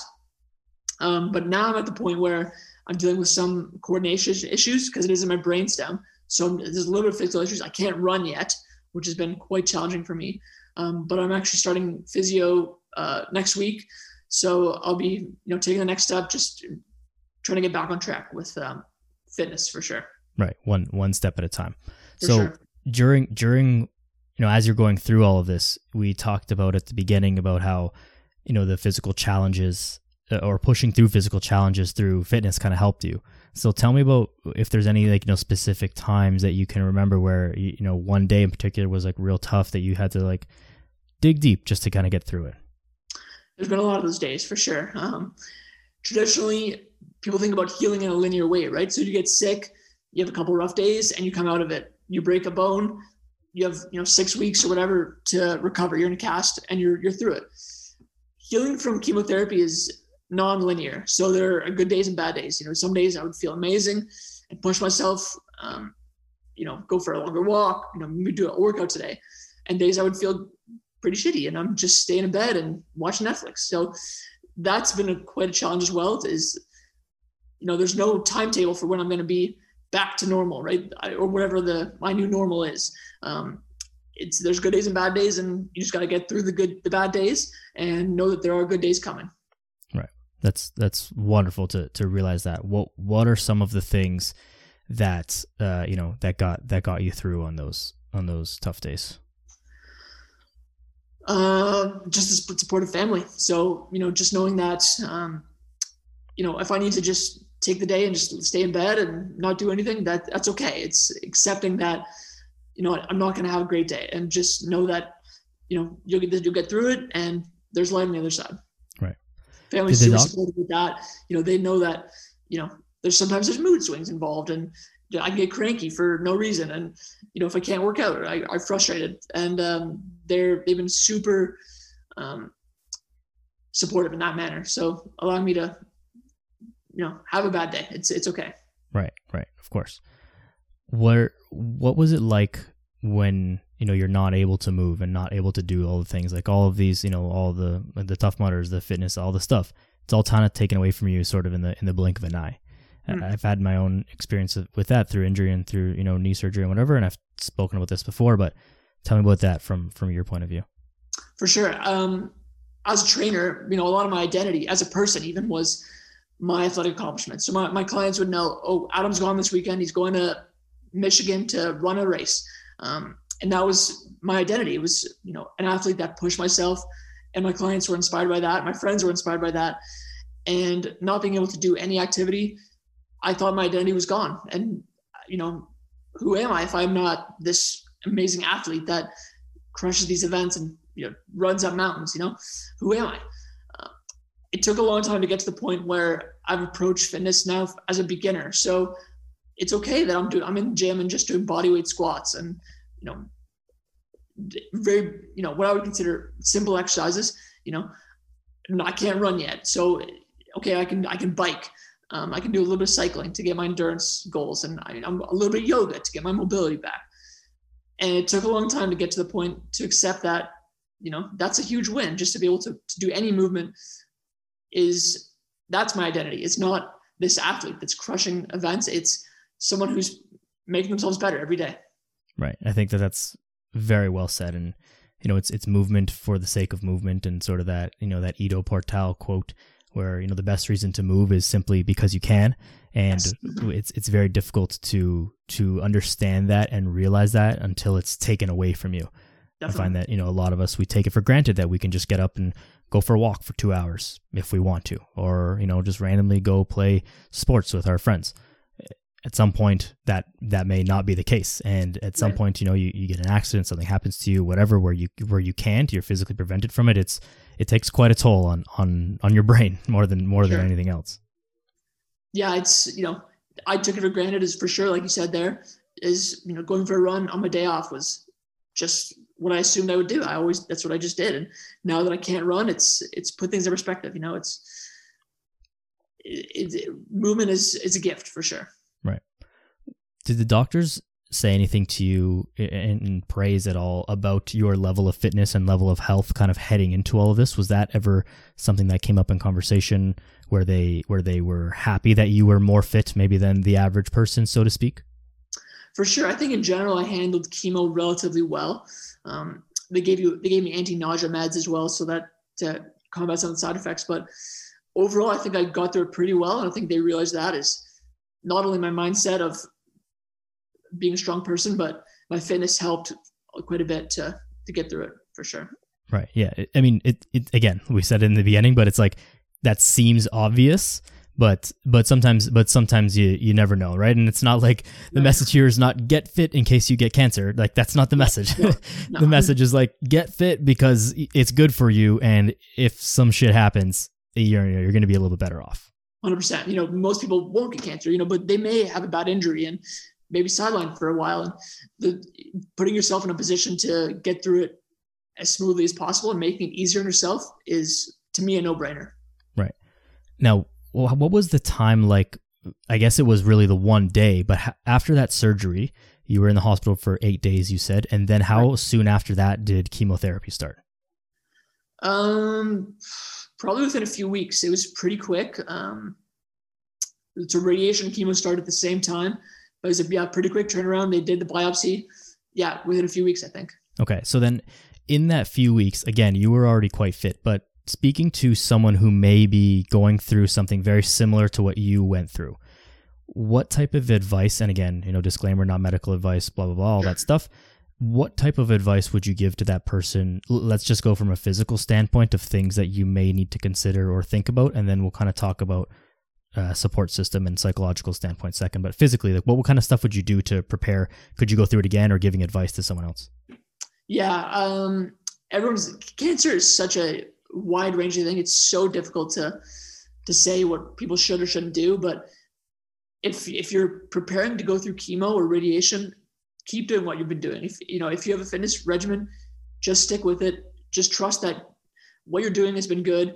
Speaker 2: Um, but now I'm at the point where I'm dealing with some coordination issues because it is in my brainstem. So there's a little bit of physical issues. I can't run yet, which has been quite challenging for me. Um, but I'm actually starting physio uh, next week, so I'll be you know taking the next step, just trying to get back on track with um, fitness for sure.
Speaker 1: Right, one one step at a time. For so sure. during during you know, as you're going through all of this, we talked about at the beginning about how, you know, the physical challenges uh, or pushing through physical challenges through fitness kind of helped you. So tell me about if there's any like, you know, specific times that you can remember where, you know, one day in particular was like real tough that you had to like dig deep just to kind of get through it.
Speaker 2: There's been a lot of those days for sure. Um, traditionally, people think about healing in a linear way, right? So you get sick, you have a couple rough days, and you come out of it. You break a bone, you have you know six weeks or whatever to recover. You're in a cast and you're you're through it. Healing from chemotherapy is non-linear, so there are good days and bad days. You know, some days I would feel amazing and push myself. Um, you know, go for a longer walk. You know, maybe do a workout today. And days I would feel pretty shitty, and I'm just staying in bed and watching Netflix. So that's been a, quite a challenge as well. Is you know, there's no timetable for when I'm going to be back to normal, right? or whatever the my new normal is. Um, it's there's good days and bad days, and you just got to get through the good the bad days and know that there are good days coming.
Speaker 1: Right. That's that's wonderful to to realize that. What what are some of the things that uh, you know that got that got you through on those on those tough days?
Speaker 2: Uh, just a supportive family. So you know, just knowing that, um, you know, if I need to just take the day and just stay in bed and not do anything, that that's okay. It's accepting that, you know, I'm not going to have a great day and just know that, you know, you'll get you'll get through it and there's light on the other side.
Speaker 1: Right.
Speaker 2: Family's super supportive with that. You know, they know that, you know, there's sometimes there's mood swings involved and I get cranky for no reason. And, you know, if I can't work out, I, I'm frustrated and um, they're, they've been super um, supportive in that manner. So allowing me to you know, have a bad day. It's it's okay.
Speaker 1: Right, right, of course. where what was it like when you know you're not able to move and not able to do all the things like all of these you know all the the Tough Mudders the fitness all the stuff it's all kind of taken away from you sort of in the in the blink of an eye mm. i've had my own experience with that through injury and through you know knee surgery and whatever and i've spoken about this before but tell me about that from from your point of view
Speaker 2: for sure um as a trainer you know a lot of my identity as a person even was my athletic accomplishments so my, my clients would know oh adam's gone this weekend he's going to michigan to run a race um, and that was my identity. It was, you know, an athlete that pushed myself and my clients were inspired by that. My friends were inspired by that. And not being able to do any activity, I thought my identity was gone. And, you know, who am I if I'm not this amazing athlete that crushes these events and, you know, runs up mountains, you know, who am I? It took a long time to get to the point where I've approached fitness now as a beginner. So it's okay that I'm doing, I'm in the gym and just doing bodyweight squats and, you know, very, you know, what I would consider simple exercises, you know, I can't run yet. So, okay, I can, I can bike. Um, I can do a little bit of cycling to get my endurance goals and I, am a little bit yoga to get my mobility back. And it took a long time to get to the point to accept that, you know, that's a huge win just to be able to, to do any movement is that's my identity. It's not this athlete that's crushing events. It's someone who's making themselves better every day.
Speaker 1: Right. I think that that's very well said, and you know, it's it's movement for the sake of movement, and sort of that you know that Ido Portal quote where you know the best reason to move is simply because you can, and yes. Mm-hmm. it's it's very difficult to to understand that and realize that until it's taken away from you. Definitely. I find that you know a lot of us we take it for granted that we can just get up and go for a walk for two hours if we want to, or you know just randomly go play sports with our friends at some point that that may not be the case and at some right. point you know you, you get an accident something happens to you whatever where you where you can't you're physically prevented from it it's it takes quite a toll on on on your brain more than more sure. than anything else
Speaker 2: yeah it's you know i took it for granted is for sure like you said there is you know going for a run on my day off was just what i assumed i would do. I always that's what i just did. And now that i can't run it's it's put things in perspective you know it's it, it, movement is is a gift for sure. Right.
Speaker 1: did the doctors say anything to you in, in, praise at all about your level of fitness and level of health kind of heading into all of this? Was that ever something that came up in conversation where they where they were happy that you were more fit maybe than the average person so to speak
Speaker 2: for sure i think in general i handled chemo relatively well um, they gave you they gave me anti-nausea meds as well so that to combat some side effects but overall i think i got through it pretty well and i think they realized that is not only my mindset of being a strong person, but my fitness helped quite a bit to to get through it for sure.
Speaker 1: Right. Yeah. I mean, it, it again, we said it in the beginning, but it's like that seems obvious, but but sometimes but sometimes you you never know, right? And it's not like the no. message here is not get fit in case you get cancer. Like that's not the message. No. No. the message is like get fit because it's good for you, and if some shit happens, you're you're going to be a little bit better off.
Speaker 2: 100%. You know, most people won't get cancer, you know, but they may have a bad injury and maybe sidelined for a while. And the, putting yourself in a position to get through it as smoothly as possible and making it easier on yourself is, to me, a no brainer.
Speaker 1: Right. Now, what was the time like? I guess it was really the one day, but after that surgery, you were in the hospital for eight days, you said. And then how right. soon after that did chemotherapy start?
Speaker 2: Um, probably within a few weeks. It was pretty quick. Um, so radiation chemo started at the same time. But it was a yeah, pretty quick turnaround. They did the biopsy. Yeah, within a few weeks, I think.
Speaker 1: Okay. So then in that few weeks, again, you were already quite fit, but speaking to someone who may be going through something very similar to what you went through, what type of advice, and again, you know, disclaimer, not medical advice, blah, blah, blah, all that stuff. What type of advice would you give to that person? Let's just go from a physical standpoint of things that you may need to consider or think about, and then we'll kind of talk about uh, support system and psychological standpoint second, but physically, like what, what kind of stuff would you do to prepare? Could you go through it again or giving advice to someone else?
Speaker 2: Yeah, um, everyone's cancer is such a wide range of thing. It's so difficult to to say what people should or shouldn't do. But if if you're preparing to go through chemo or radiation, keep doing what you've been doing. If you know if you have a fitness regimen, just stick with it. Just trust that what you're doing has been good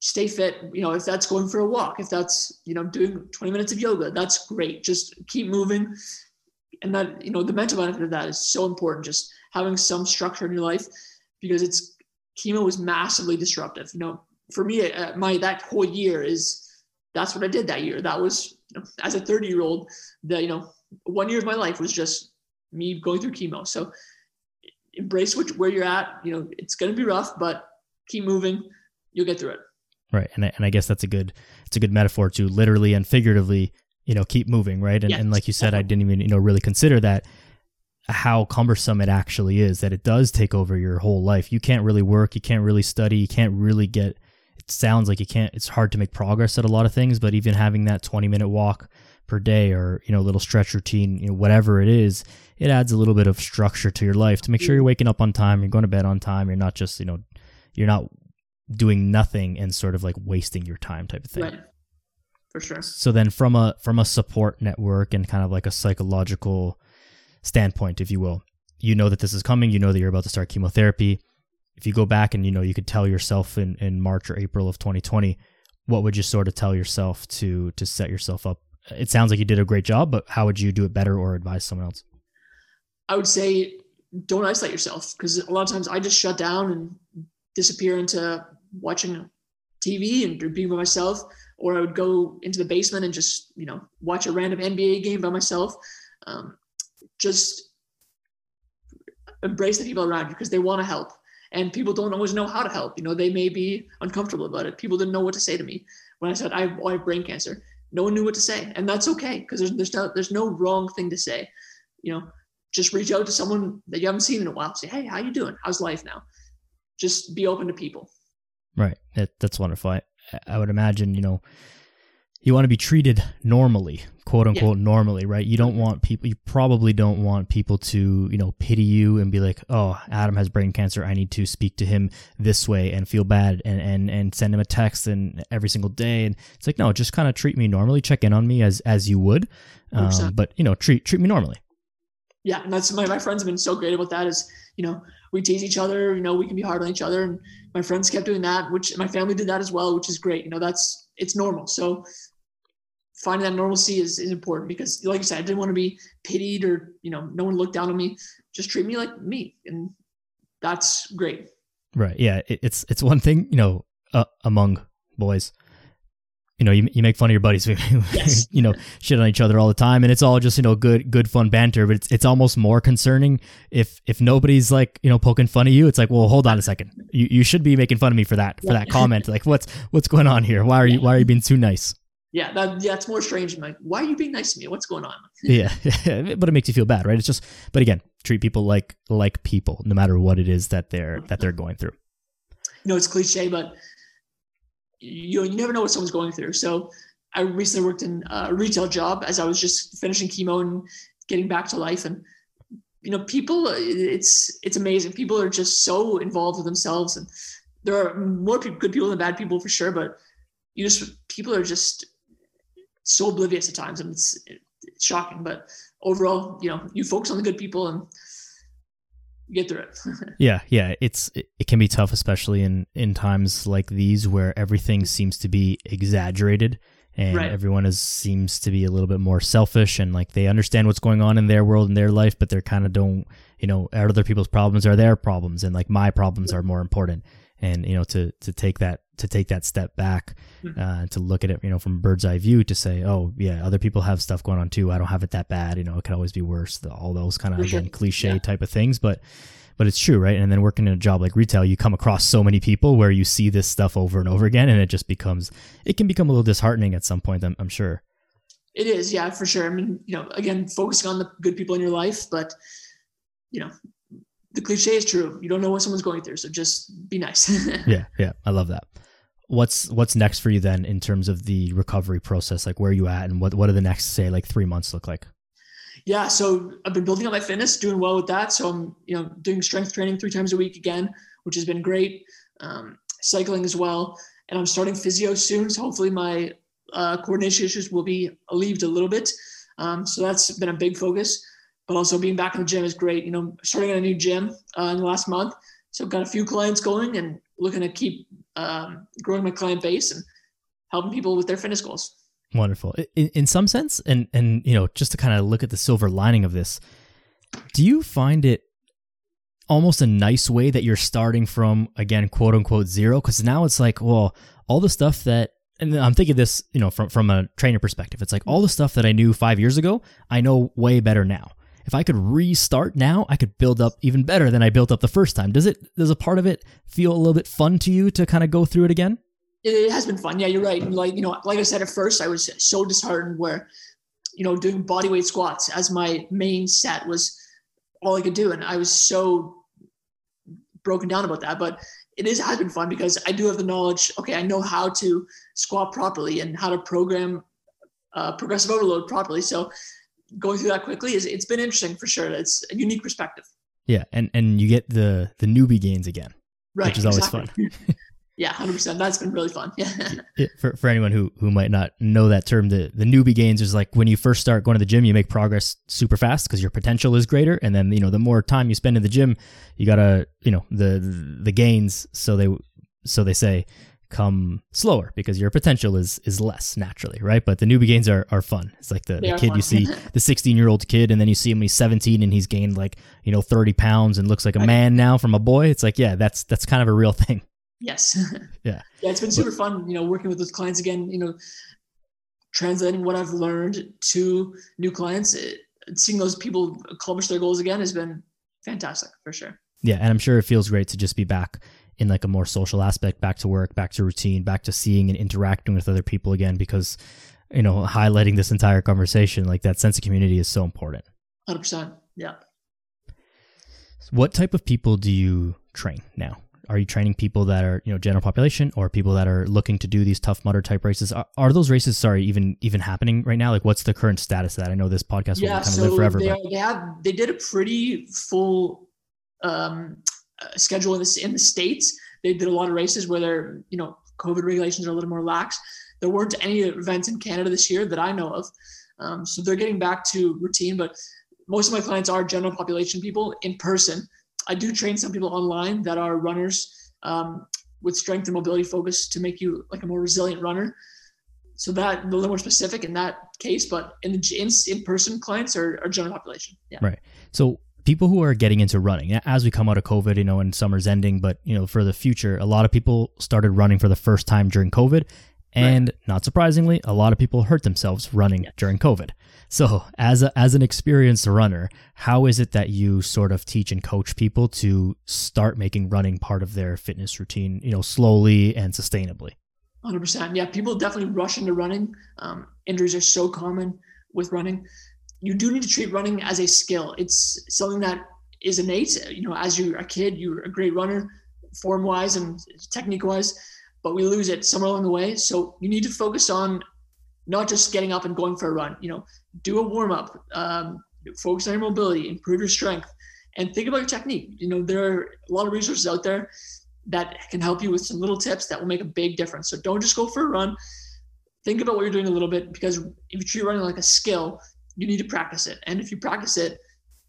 Speaker 2: stay fit you know if that's going for a walk if that's you know doing 20 minutes of yoga that's great just keep moving and that you know the mental benefit of that is so important. Just having some structure in your life because it's chemo was massively disruptive. You know, for me, uh, my that whole year is that's what I did that year. That was you know, as a 30 year old, that you know, one year of my life was just me going through chemo. So embrace which, where you're at. You know, it's going to be rough, but keep moving. You'll get through it.
Speaker 1: Right, and I, and I guess that's a good it's a good metaphor to literally and figuratively, you know, keep moving. Right, and, yes. and like you said, I didn't even you know really consider that how cumbersome it actually is that it does take over your whole life. You can't really work, you can't really study, you can't really get it sounds like you can't it's hard to make progress at a lot of things, but even having that 20 minute walk per day or, you know, a little stretch routine, you know, whatever it is, it adds a little bit of structure to your life to make sure you're mm. waking up on time, you're going to bed on time, you're not just, you know, you're not doing nothing and sort of like wasting your time type of thing.
Speaker 2: Right. For sure.
Speaker 1: So then from a from a support network and kind of like a psychological standpoint, if you will. You know that this is coming. You know that you're about to start chemotherapy. If you go back and you know you could tell yourself in, in March or April of 2020, what would you sort of tell yourself to to set yourself up? It sounds like you did a great job, but how would you do it better or advise someone else?
Speaker 2: I would say don't isolate yourself because a lot of times I just shut down and disappear into watching TV and being by myself, or I would go into the basement and just you know watch a random NBA game by myself. Um, just embrace the people around you because they want to help. And people don't always know how to help you know they may be uncomfortable about it. People didn't know what to say to me. When i said i have, I have brain cancer no one knew what to say. And that's okay because there's, there's no there's no wrong thing to say. You know just reach out to someone that you haven't seen in a while. Say hey how you doing? How's life now? Just be open to people.
Speaker 1: Right. That, that's wonderful. I, I would imagine you know you want to be treated normally, quote unquote yeah. normally, right? You don't want people you probably don't want people to, you know, pity you and be like, "Oh, Adam has brain cancer. I need to speak to him this way and feel bad and and and send him a text and every single day." And it's like, "No, just kind of treat me normally, check in on me as as you would." Um, but, you know, treat treat me normally.
Speaker 2: Yeah, and that's my my friends have been so great about that is, you know, we tease each other, you know, we can be hard on each other and my friends kept doing that, which my family did that as well, which is great. You know, that's it's normal. So finding that normalcy is, is important because like I said, I didn't want to be pitied or, you know, no one looked down on me. Just treat me like me. And that's great.
Speaker 1: Right. Yeah. It, it's, it's one thing, you know, uh, among boys, you know, you, you make fun of your buddies, yes. you know, shit on each other all the time. And it's all just, you know, good, good fun banter, but it's, it's almost more concerning if, if nobody's like, you know, poking fun of you. It's like, well, hold on a second. You, you should be making fun of me for that, for that comment. Like what's, what's going on here? Why are you, why are you being too nice?
Speaker 2: Yeah, that, it's more strange. I'm like, why are you being nice to me? What's going on?
Speaker 1: yeah, but it makes you feel bad, right? It's just, but again, treat people like like people, no matter what it is that they're that they're going through.
Speaker 2: You know, it's cliche, but you you never know what someone's going through. So I recently worked in a retail job as I was just finishing chemo and getting back to life, and you know, people, it's it's amazing. People are just so involved with themselves, and there are more good people than bad people for sure, but you just people are just so oblivious at times, and it's, it's shocking. But overall, you know, you focus on the good people and get through it.
Speaker 1: yeah, yeah, it's it, it, can be tough, especially in in times like these where everything seems to be exaggerated and right. everyone is seems to be a little bit more selfish and like they understand what's going on in their world and their life, but they're kind of don't you know other people's problems are their problems and like my problems are more important and you know to to take that to take that step back hmm. uh, to look at it you know from bird's eye view to say oh yeah other people have stuff going on too. I don't have it that bad. You know it could always be worse. All those kind of again cliche yeah. type of things but but it's true right? And then working in a job like retail you come across so many people where you see this stuff over and over again and it just becomes it can become a little disheartening at some point i'm, I'm sure.
Speaker 2: It is yeah for sure. I mean you know again focusing on the good people in your life but you know the cliche is true. You don't know what someone's going through, so just be nice.
Speaker 1: yeah, yeah, I love that. What's what's next for you then in terms of the recovery process? Like where are you at, and what what do the next say like three months look like?
Speaker 2: Yeah, so I've been building up my fitness, doing well with that. So I'm you know doing strength training three times a week again, which has been great. Um, cycling as well, and I'm starting physio soon. So hopefully my uh, coordination issues will be alleviated a little bit. Um, so that's been a big focus but also being back in the gym is great. You know, starting a new gym uh, in the last month, so I've got a few clients going and looking to keep um, growing my client base and helping people with their fitness goals.
Speaker 1: Wonderful. In, in some sense, and and you know, just to kind of look at the silver lining of this, do you find it almost a nice way that you're starting from again, quote unquote zero? Because now it's like, well, all the stuff that and I'm thinking this, you know, from from a trainer perspective. It's like all the stuff that I knew five years ago, I know way better now. If I could restart now, I could build up even better than I built up the first time. Does it? Does a part of it feel a little bit fun to you to kind of go through it again?
Speaker 2: It has been fun. Yeah, you're right. Like you know, like I said at first, I was so disheartened where, you know, doing body weight squats as my main set was all I could do, and I was so broken down about that. But it is has been fun because I do have the knowledge. Okay, I know how to squat properly and how to program uh, progressive overload properly. So going through that quickly is it's been interesting for sure. It's a unique perspective.
Speaker 1: Yeah, and and you get the the newbie gains again,
Speaker 2: right?
Speaker 1: Which is exactly. always fun.
Speaker 2: yeah, hundred percent. That's been really fun.
Speaker 1: Yeah. for for anyone who who might not know that term, the the newbie gains is like when you first start going to the gym, you make progress super fast because your potential is greater, and then you know the more time you spend in the gym, you gotta you know the the gains. So they so they say come slower because your potential is is less naturally, right? But the newbie gains are, are fun. It's like the, the kid fun. you see, the 16 year old kid, and then you see him he's 17 and he's gained like you know 30 pounds and looks like a man now from a boy. It's like yeah, that's that's kind of a real thing.
Speaker 2: Yes.
Speaker 1: yeah.
Speaker 2: Yeah, it's been super but, fun. You know, working with those clients again. You know, translating what I've learned to new clients, it, seeing those people accomplish their goals again has been fantastic for sure.
Speaker 1: Yeah, and I'm sure it feels great to just be back in like a more social aspect, back to work, back to routine, back to seeing and interacting with other people again because you know, highlighting this entire conversation, like that sense of community is so important.
Speaker 2: 100%. Yeah.
Speaker 1: What type of people do you train now? Are you training people that are, you know, general population or people that are looking to do these tough mudder type races? Are, are those races, sorry, even even happening right now? Like what's the current status of that? I know this podcast
Speaker 2: yeah,
Speaker 1: will kind
Speaker 2: so
Speaker 1: of live forever.
Speaker 2: They,
Speaker 1: but...
Speaker 2: they have they did a pretty full um, uh, schedule in the in the states. They did a lot of races where they're you know COVID regulations are a little more lax. There weren't any events in Canada this year that I know of, um, so they're getting back to routine. But most of my clients are general population people in person. I do train some people online that are runners um, with strength and mobility focus to make you like a more resilient runner. So that a little more specific in that case, but in the in, in person clients are, are general population. Yeah.
Speaker 1: Right. So people who are getting into running as we come out of COVID, you know, and summer's ending, but you know, for the future, a lot of people started running for the first time during COVID. And right. not surprisingly, a lot of people hurt themselves running yeah. during COVID. So, as a, as an experienced runner, how is it that you sort of teach and coach people to start making running part of their fitness routine, you know, slowly and sustainably?
Speaker 2: 100%. Yeah, people definitely rush into running. Um, injuries are so common with running you do need to treat running as a skill. It's something that is innate. You know, as you're a kid, you're a great runner, form wise and technique wise, but we lose it somewhere along the way. So you need to focus on not just getting up and going for a run. You know, do a warm up, um, focus on your mobility, improve your strength, and think about your technique. You know, there are a lot of resources out there that can help you with some little tips that will make a big difference. So don't just go for a run. Think about what you're doing a little bit because if you treat running like a skill, you need to practice it. And if you practice it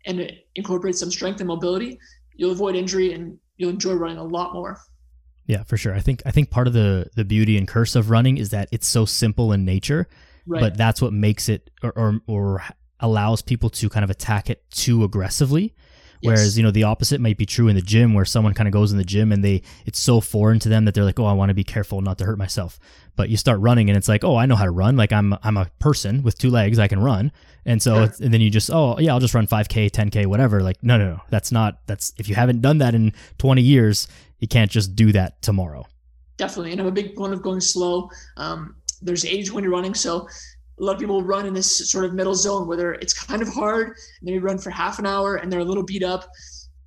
Speaker 2: and it incorporates some strength and mobility, you'll avoid injury and you'll enjoy running a lot more.
Speaker 1: Yeah, for sure. I think I think part of the the beauty and curse of running is that it's so simple in nature, right. but that's what makes it or, or or allows people to kind of attack it too aggressively Whereas, yes. you know, the opposite might be true in the gym where someone kind of goes in the gym and they it's so foreign to them that they're like, "Oh, I want to be careful not to hurt myself." But you start running and it's like, "Oh, I know how to run. Like I'm I'm a person with two legs, I can run." And so sure. and then you just, "Oh, yeah, I'll just run 5k, 10k, whatever." Like, no, no, no. That's not that's if you haven't done that in 20 years, you can't just do that tomorrow.
Speaker 2: Definitely. And I'm a big fan of going slow. Um, there's age when you're running, so a lot of people run in this sort of middle zone where it's kind of hard and then you run for half an hour and they're a little beat up.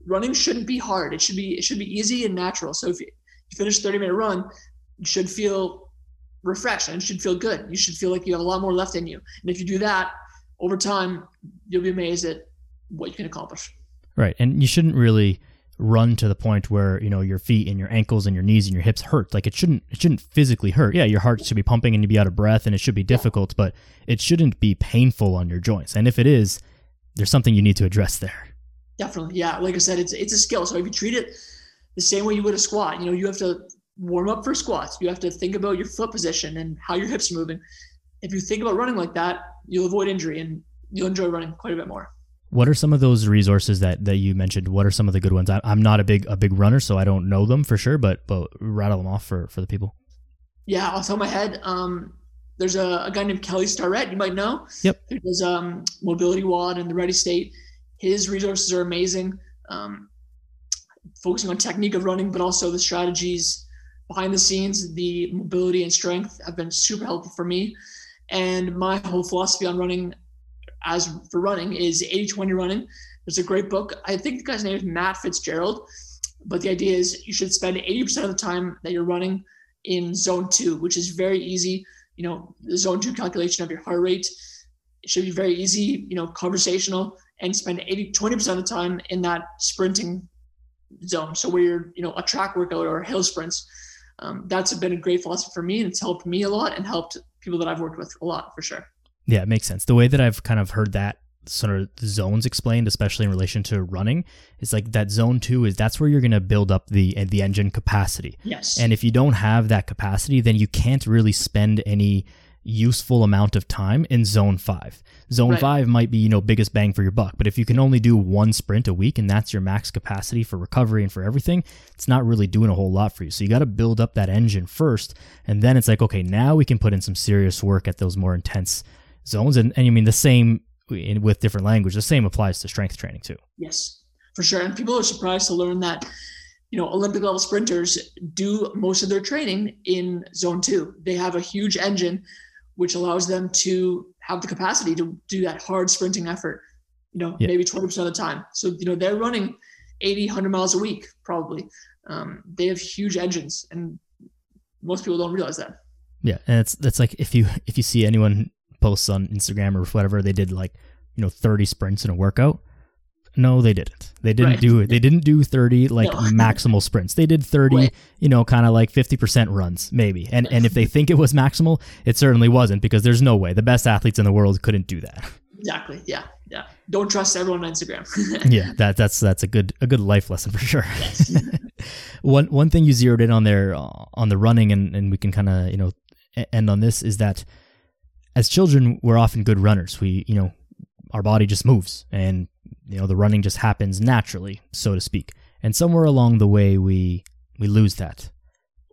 Speaker 2: Running shouldn't be hard. It should be it should be easy and natural. So if you, you finish 30 minute run, you should feel refreshed and should feel good. You should feel like you have a lot more left in you. And if you do that over time, you'll be amazed at what you can accomplish.
Speaker 1: Right. And you shouldn't really run to the point where you know your feet and your ankles and your knees and your hips hurt. Like it shouldn't it shouldn't physically hurt. Yeah your heart should be pumping and you'd be out of breath and it should be difficult but it shouldn't be painful on your joints. And if it is there's something you need to address there.
Speaker 2: Definitely. Yeah like i said it's it's a skill. So if you treat it the same way you would a squat you know you have to warm up for squats. You have to think about your foot position and how your hips are moving if you think about running like that, you'll avoid injury and you'll enjoy running quite a bit more.
Speaker 1: What are some of those resources that, that you mentioned? What are some of the good ones? I, am not a big a big runner, so I don't know them for sure. But but rattle them off for for the people.
Speaker 2: Yeah, off the top of my head, um, there's a, a, guy named Kelly Starrett. You might know.
Speaker 1: Yep.
Speaker 2: There's um, Mobility WOD and the Ready State. His resources are amazing. Um, focusing on technique of running, but also the strategies behind the scenes, the mobility and strength have been super helpful for me. And my whole philosophy on running as for running is 80 20 running. There's a great book. I think the guy's name is Matt Fitzgerald. But the idea is you should spend 80% of the time that you're running in zone two, which is very easy. You know, the zone two calculation of your heart rate. It should be very easy, you know, conversational, and spend 80, 20% of the time in that sprinting zone. So where you're, you know, a track workout or hill sprints. Um, that's been a great philosophy for me, and it's helped me a lot and helped people that I've worked with a lot for sure.
Speaker 1: Yeah, it makes sense. The way that I've kind of heard that sort of zones explained, especially in relation to running, is like that zone two is that's where you're going to build up the uh, the engine capacity.
Speaker 2: Yes.
Speaker 1: And if you don't have that capacity, then you can't really spend any useful amount of time in zone five. Zone right. five might be, you know, biggest bang for your buck. But if you can only do one sprint a week and that's your max capacity for recovery and for everything, it's not really doing a whole lot for you. So you got to build up that engine first. And then it's like, okay, now we can put in some serious work at those more intense zones. And, and you mean the same in, with different language, the same applies to strength training too.
Speaker 2: Yes, for sure. And people are surprised to learn that you know, Olympic level sprinters do most of their training in zone two. They have a huge engine which allows them to have the capacity to do that hard sprinting effort, you know, yeah. maybe 20% of the time. So, you know, they're running 80, 100 miles a week, probably. Um, they have huge engines and most people don't realize that.
Speaker 1: Yeah. And it's, that's like, if you, if you see anyone posts on Instagram or whatever, they did like, you know, 30 sprints in a workout no, they didn't. They didn't right. do it. They didn't do 30 like no. maximal sprints. They did 30, right. you know, kind of like 50% runs maybe. And and if they think it was maximal, it certainly wasn't because there's no way. The best athletes in the world couldn't do that.
Speaker 2: Exactly. Yeah. Yeah. Don't trust everyone on Instagram.
Speaker 1: yeah, that that's that's a good a good life lesson for sure. Yes. one one thing you zeroed in on there uh, on the running and and we can kind of, you know, end on this is that as children we're often good runners. We, you know, our body just moves and you know the running just happens naturally so to speak. And somewhere along the way we we lose that.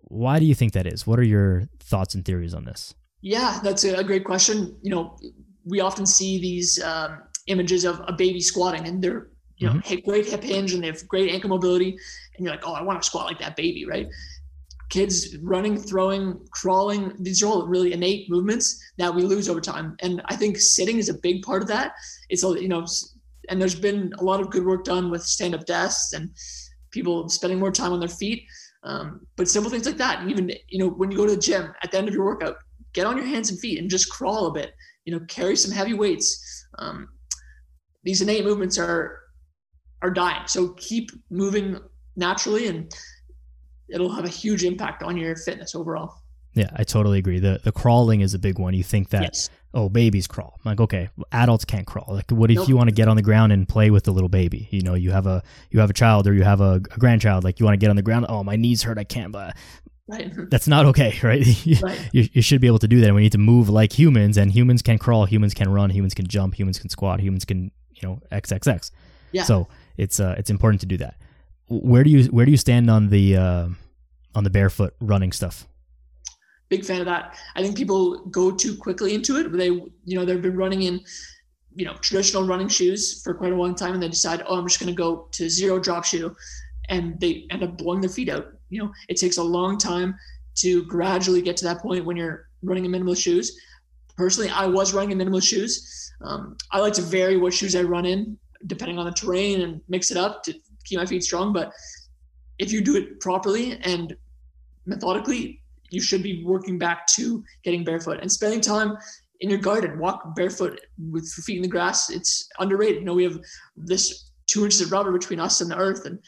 Speaker 1: Why do you think that is? What are your thoughts and theories on this?
Speaker 2: Yeah that's a great question. You know we often see these um, images of a baby squatting and they're you know mm-hmm. great hip hinge and they have great ankle mobility. And you're like oh i want to squat like that baby right kids running throwing crawling these are all really innate movements that we lose over time and i think sitting is a big part of that it's all, you know and there's been a lot of good work done with stand-up desks and people spending more time on their feet. Um, but simple things like that, even you know, when you go to the gym at the end of your workout, get on your hands and feet and just crawl a bit. You know, carry some heavy weights. Um, these innate movements are are dying, so keep moving naturally, and it'll have a huge impact on your fitness overall.
Speaker 1: Yeah, I totally agree. The the crawling is a big one. You think that yes oh, babies crawl. I'm like, okay, adults can't crawl. Like, what if nope. you want to get on the ground and play with the little baby? You know, you have a you have a child or you have a, a grandchild. Like, you want to get on the ground. Oh, my knees hurt. I can't. But right. that's not okay, right? right. you, you should be able to do that. And we need to move like humans. And humans can crawl. Humans can run. Humans can jump. Humans can squat. Humans can you know XXX. Yeah. So it's uh it's important to do that. Where do you where do you stand on the uh, on the barefoot running stuff?
Speaker 2: big fan of that. I think people go too quickly into it. They, you know, they've been running in, you know, traditional running shoes for quite a long time, and they decide, oh, I'm just going to go to zero drop shoe, and they end up blowing their feet out. You know, it takes a long time to gradually get to that point when you're running in minimal shoes. Personally, I was running in minimal shoes. Um, I like to vary what shoes I run in depending on the terrain and mix it up to keep my feet strong. But if you do it properly and methodically, you should be working back to getting barefoot and spending time in your garden. Walk barefoot with your feet in the grass. It's underrated. You know, we have this two inches of rubber between us and the earth, and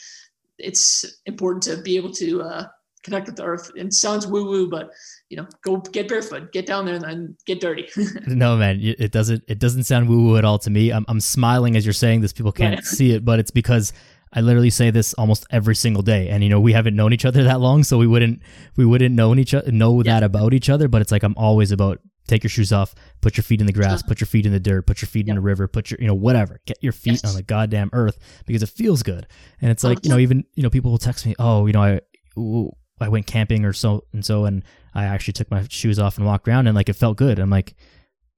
Speaker 2: it's important to be able to uh, connect with the earth. It sounds woo woo, but you know, go get barefoot, get down there, and, get dirty.
Speaker 1: no, man, it doesn't. It doesn't sound woo woo at all to me. I'm, I'm smiling as you're saying this. People can't see it, but it's because I literally say this almost every single day. And you know, we haven't known each other that long, so we wouldn't we wouldn't know each other know yeah. that about each other. But it's like I'm always about take your shoes off, put your feet in the grass, uh-huh. put your feet in the dirt, put your feet in the river, put your, you know, whatever. Get your feet
Speaker 2: Yes.
Speaker 1: on the goddamn earth because it feels good. And it's like, you know, uh-huh. even, you know, people will text me, oh, you know, I, ooh, I went camping or so and so, and I actually took my shoes off and walked around and like it felt good. I'm like,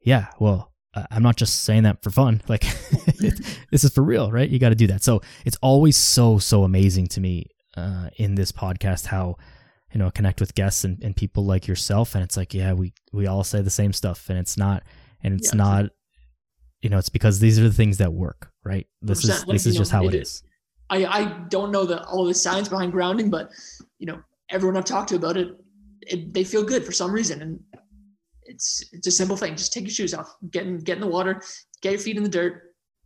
Speaker 1: yeah, well, I'm not just saying that for fun. Like, this is for real, right? You got to do that. So it's always so, so amazing to me uh, in this podcast how, you know, connect with guests and, and people like yourself. And it's like, yeah, we, we all say the same stuff and it's not, and it's
Speaker 2: Yeah.
Speaker 1: not, you know, it's because these are the things that work, right? This is,
Speaker 2: Like,
Speaker 1: this is
Speaker 2: know,
Speaker 1: just how it
Speaker 2: it-
Speaker 1: is.
Speaker 2: I, I don't know the all the science behind grounding, but you know, everyone I've talked to about it, it they feel good for some reason. And it's it's a simple thing. Just take your shoes off, get in get in the water, get your feet in the dirt.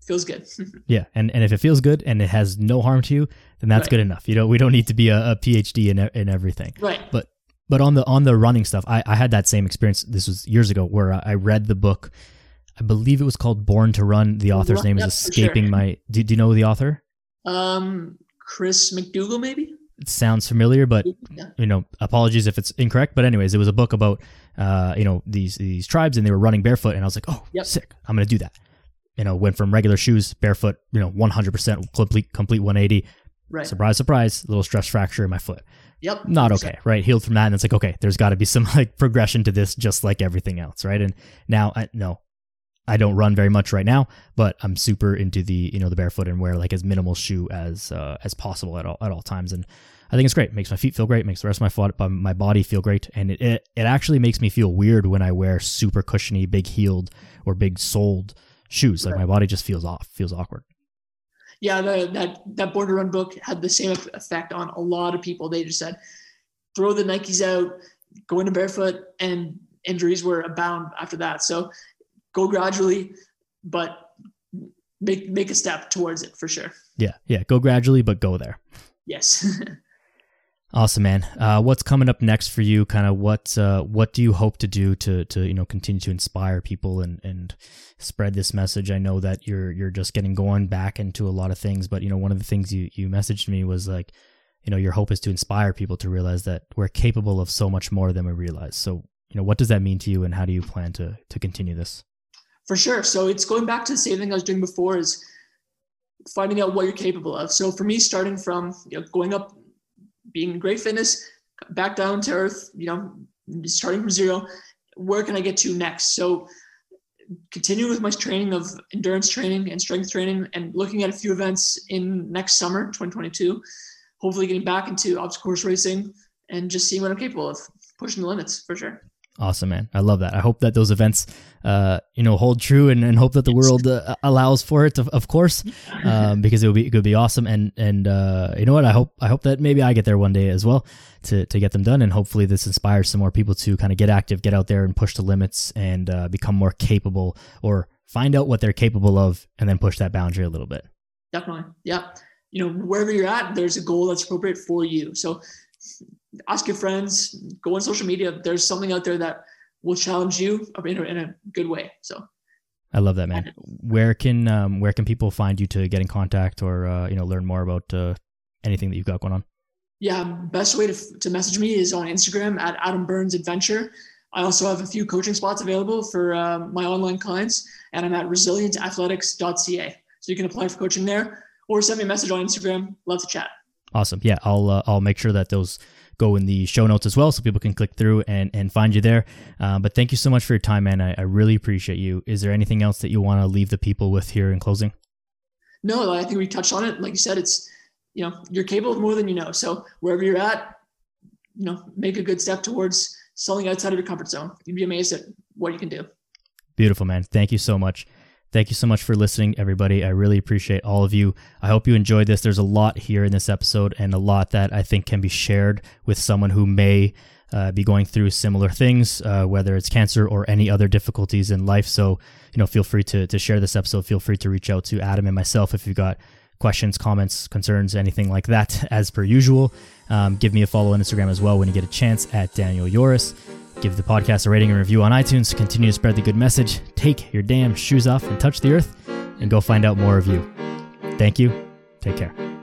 Speaker 2: Feels good.
Speaker 1: Yeah, and, and if it feels good and it has no harm to you, then that's
Speaker 2: Right.
Speaker 1: good enough. You know, we don't need to be a, a PhD in in everything.
Speaker 2: right.
Speaker 1: But but on the on the running stuff, I, I had that same experience. This was years ago where I read the book. I believe it was called Born to Run. The author's
Speaker 2: Run-
Speaker 1: name is escaping
Speaker 2: sure.
Speaker 1: my. Do, do you know the author?
Speaker 2: Um Chris McDougall maybe?
Speaker 1: It sounds familiar, but you know, apologies if it's incorrect. But anyways, it was a book about uh, you know these these tribes, and they were running barefoot, and I was like, oh,
Speaker 2: Yep.
Speaker 1: sick! I'm gonna do that. You know, went from regular shoes barefoot, you know, 100 percent complete complete 180.
Speaker 2: Right.
Speaker 1: Surprise, surprise! Little stress fracture in my foot.
Speaker 2: Yep.
Speaker 1: Not
Speaker 2: 100%.
Speaker 1: okay, right? Healed from that, and it's like okay, there's got to be some like progression to this, just like everything else, right? And now, I no, I don't run very much right now, but I'm super into the you know the barefoot and wear like as minimal shoe as uh, as possible at all at all times, and I think it's great. makes my feet feel great, makes the rest of my foot, uh, my body feel great, and it, it it actually makes me feel weird when I wear super cushiony, big heeled or big soled shoes. Like my body just feels off, feels awkward.
Speaker 2: yeah, the, that that Born to Run book had the same effect on a lot of people. They just said, throw the Nikes out, go into barefoot, and injuries were abound after that. So go gradually, but make make a step towards it for sure.
Speaker 1: Yeah, yeah. Go gradually, but go there.
Speaker 2: Yes.
Speaker 1: Awesome, man. Uh, what's coming up next for you? Kind of what uh, what do you hope to do to to you know continue to inspire people and and spread this message? I know that you're you're just getting going back into a lot of things, but you know one of the things you you messaged me was like, you know, your hope is to inspire people to realize that we're capable of so much more than we realize. So you know, what does that mean to you, and how do you plan to to continue this?
Speaker 2: For sure. So it's going back to the same thing I was doing before is finding out what you're capable of. So for me, starting from you know going up, being in great fitness, back down to earth, you know, starting from zero, where can I get to next? So continue with my training of endurance training and strength training and looking at a few events in next summer, 2022, hopefully getting back into obstacle course racing and just seeing what I'm capable of, pushing the limits for sure.
Speaker 1: Awesome, man. I love that. I hope that those events, uh, you know, hold true and, and hope that the world uh, allows for it, of, of course, um, because it would be it could be awesome. And and uh, you know what? I hope I hope that maybe I get there one day as well to to get them done. And hopefully this inspires some more people to kind of get active, get out there and push the limits and uh, become more capable or find out what they're capable of and then push that boundary a little bit.
Speaker 2: Definitely. Yeah. You know, wherever you're at, there's a goal that's appropriate for you. So ask your friends, go on social media. There's something out there that will challenge you in a, in a good way. So
Speaker 1: I love that, man. Where can um, where can people find you to get in contact or uh, you know learn more about uh, anything that you've got going on?
Speaker 2: yeah, best way to, to message me is on Instagram at Adam Burns Adventure. I also have a few coaching spots available for um, my online clients, and I'm at resilientathletics.ca. So you can apply for coaching there or send me a message on Instagram. Love to chat.
Speaker 1: Awesome. Yeah, I'll uh, I'll make sure that those go in the show notes as well, so people can click through and and find you there. Uh, but thank you so much for your time, man. I, I really appreciate you. Is there anything else that you want to leave the people with here in closing?
Speaker 2: No, I think we touched on it. Like you said, it's you know you're capable of more than you know. So wherever you're at, you know, make a good step towards selling outside of your comfort zone. You'd be amazed at what you can do.
Speaker 1: Beautiful, man. Thank you so much. Thank you so much for listening, everybody. I really appreciate all of you. I hope you enjoyed this. There's a lot here in this episode and a lot that I think can be shared with someone who may uh, be going through similar things, uh, whether it's cancer or any other difficulties in life. So, you know, feel free to, to share this episode. Feel free to reach out to Adam and myself if you've got questions, comments, concerns, anything like that, as per usual. Um, give me a follow on Instagram as well when you get a chance at Daniel Yoris. Give the podcast a rating and review on iTunes. Continue to spread the good message. Take your damn shoes off and touch the earth and go find out more of you. Thank you. Take care.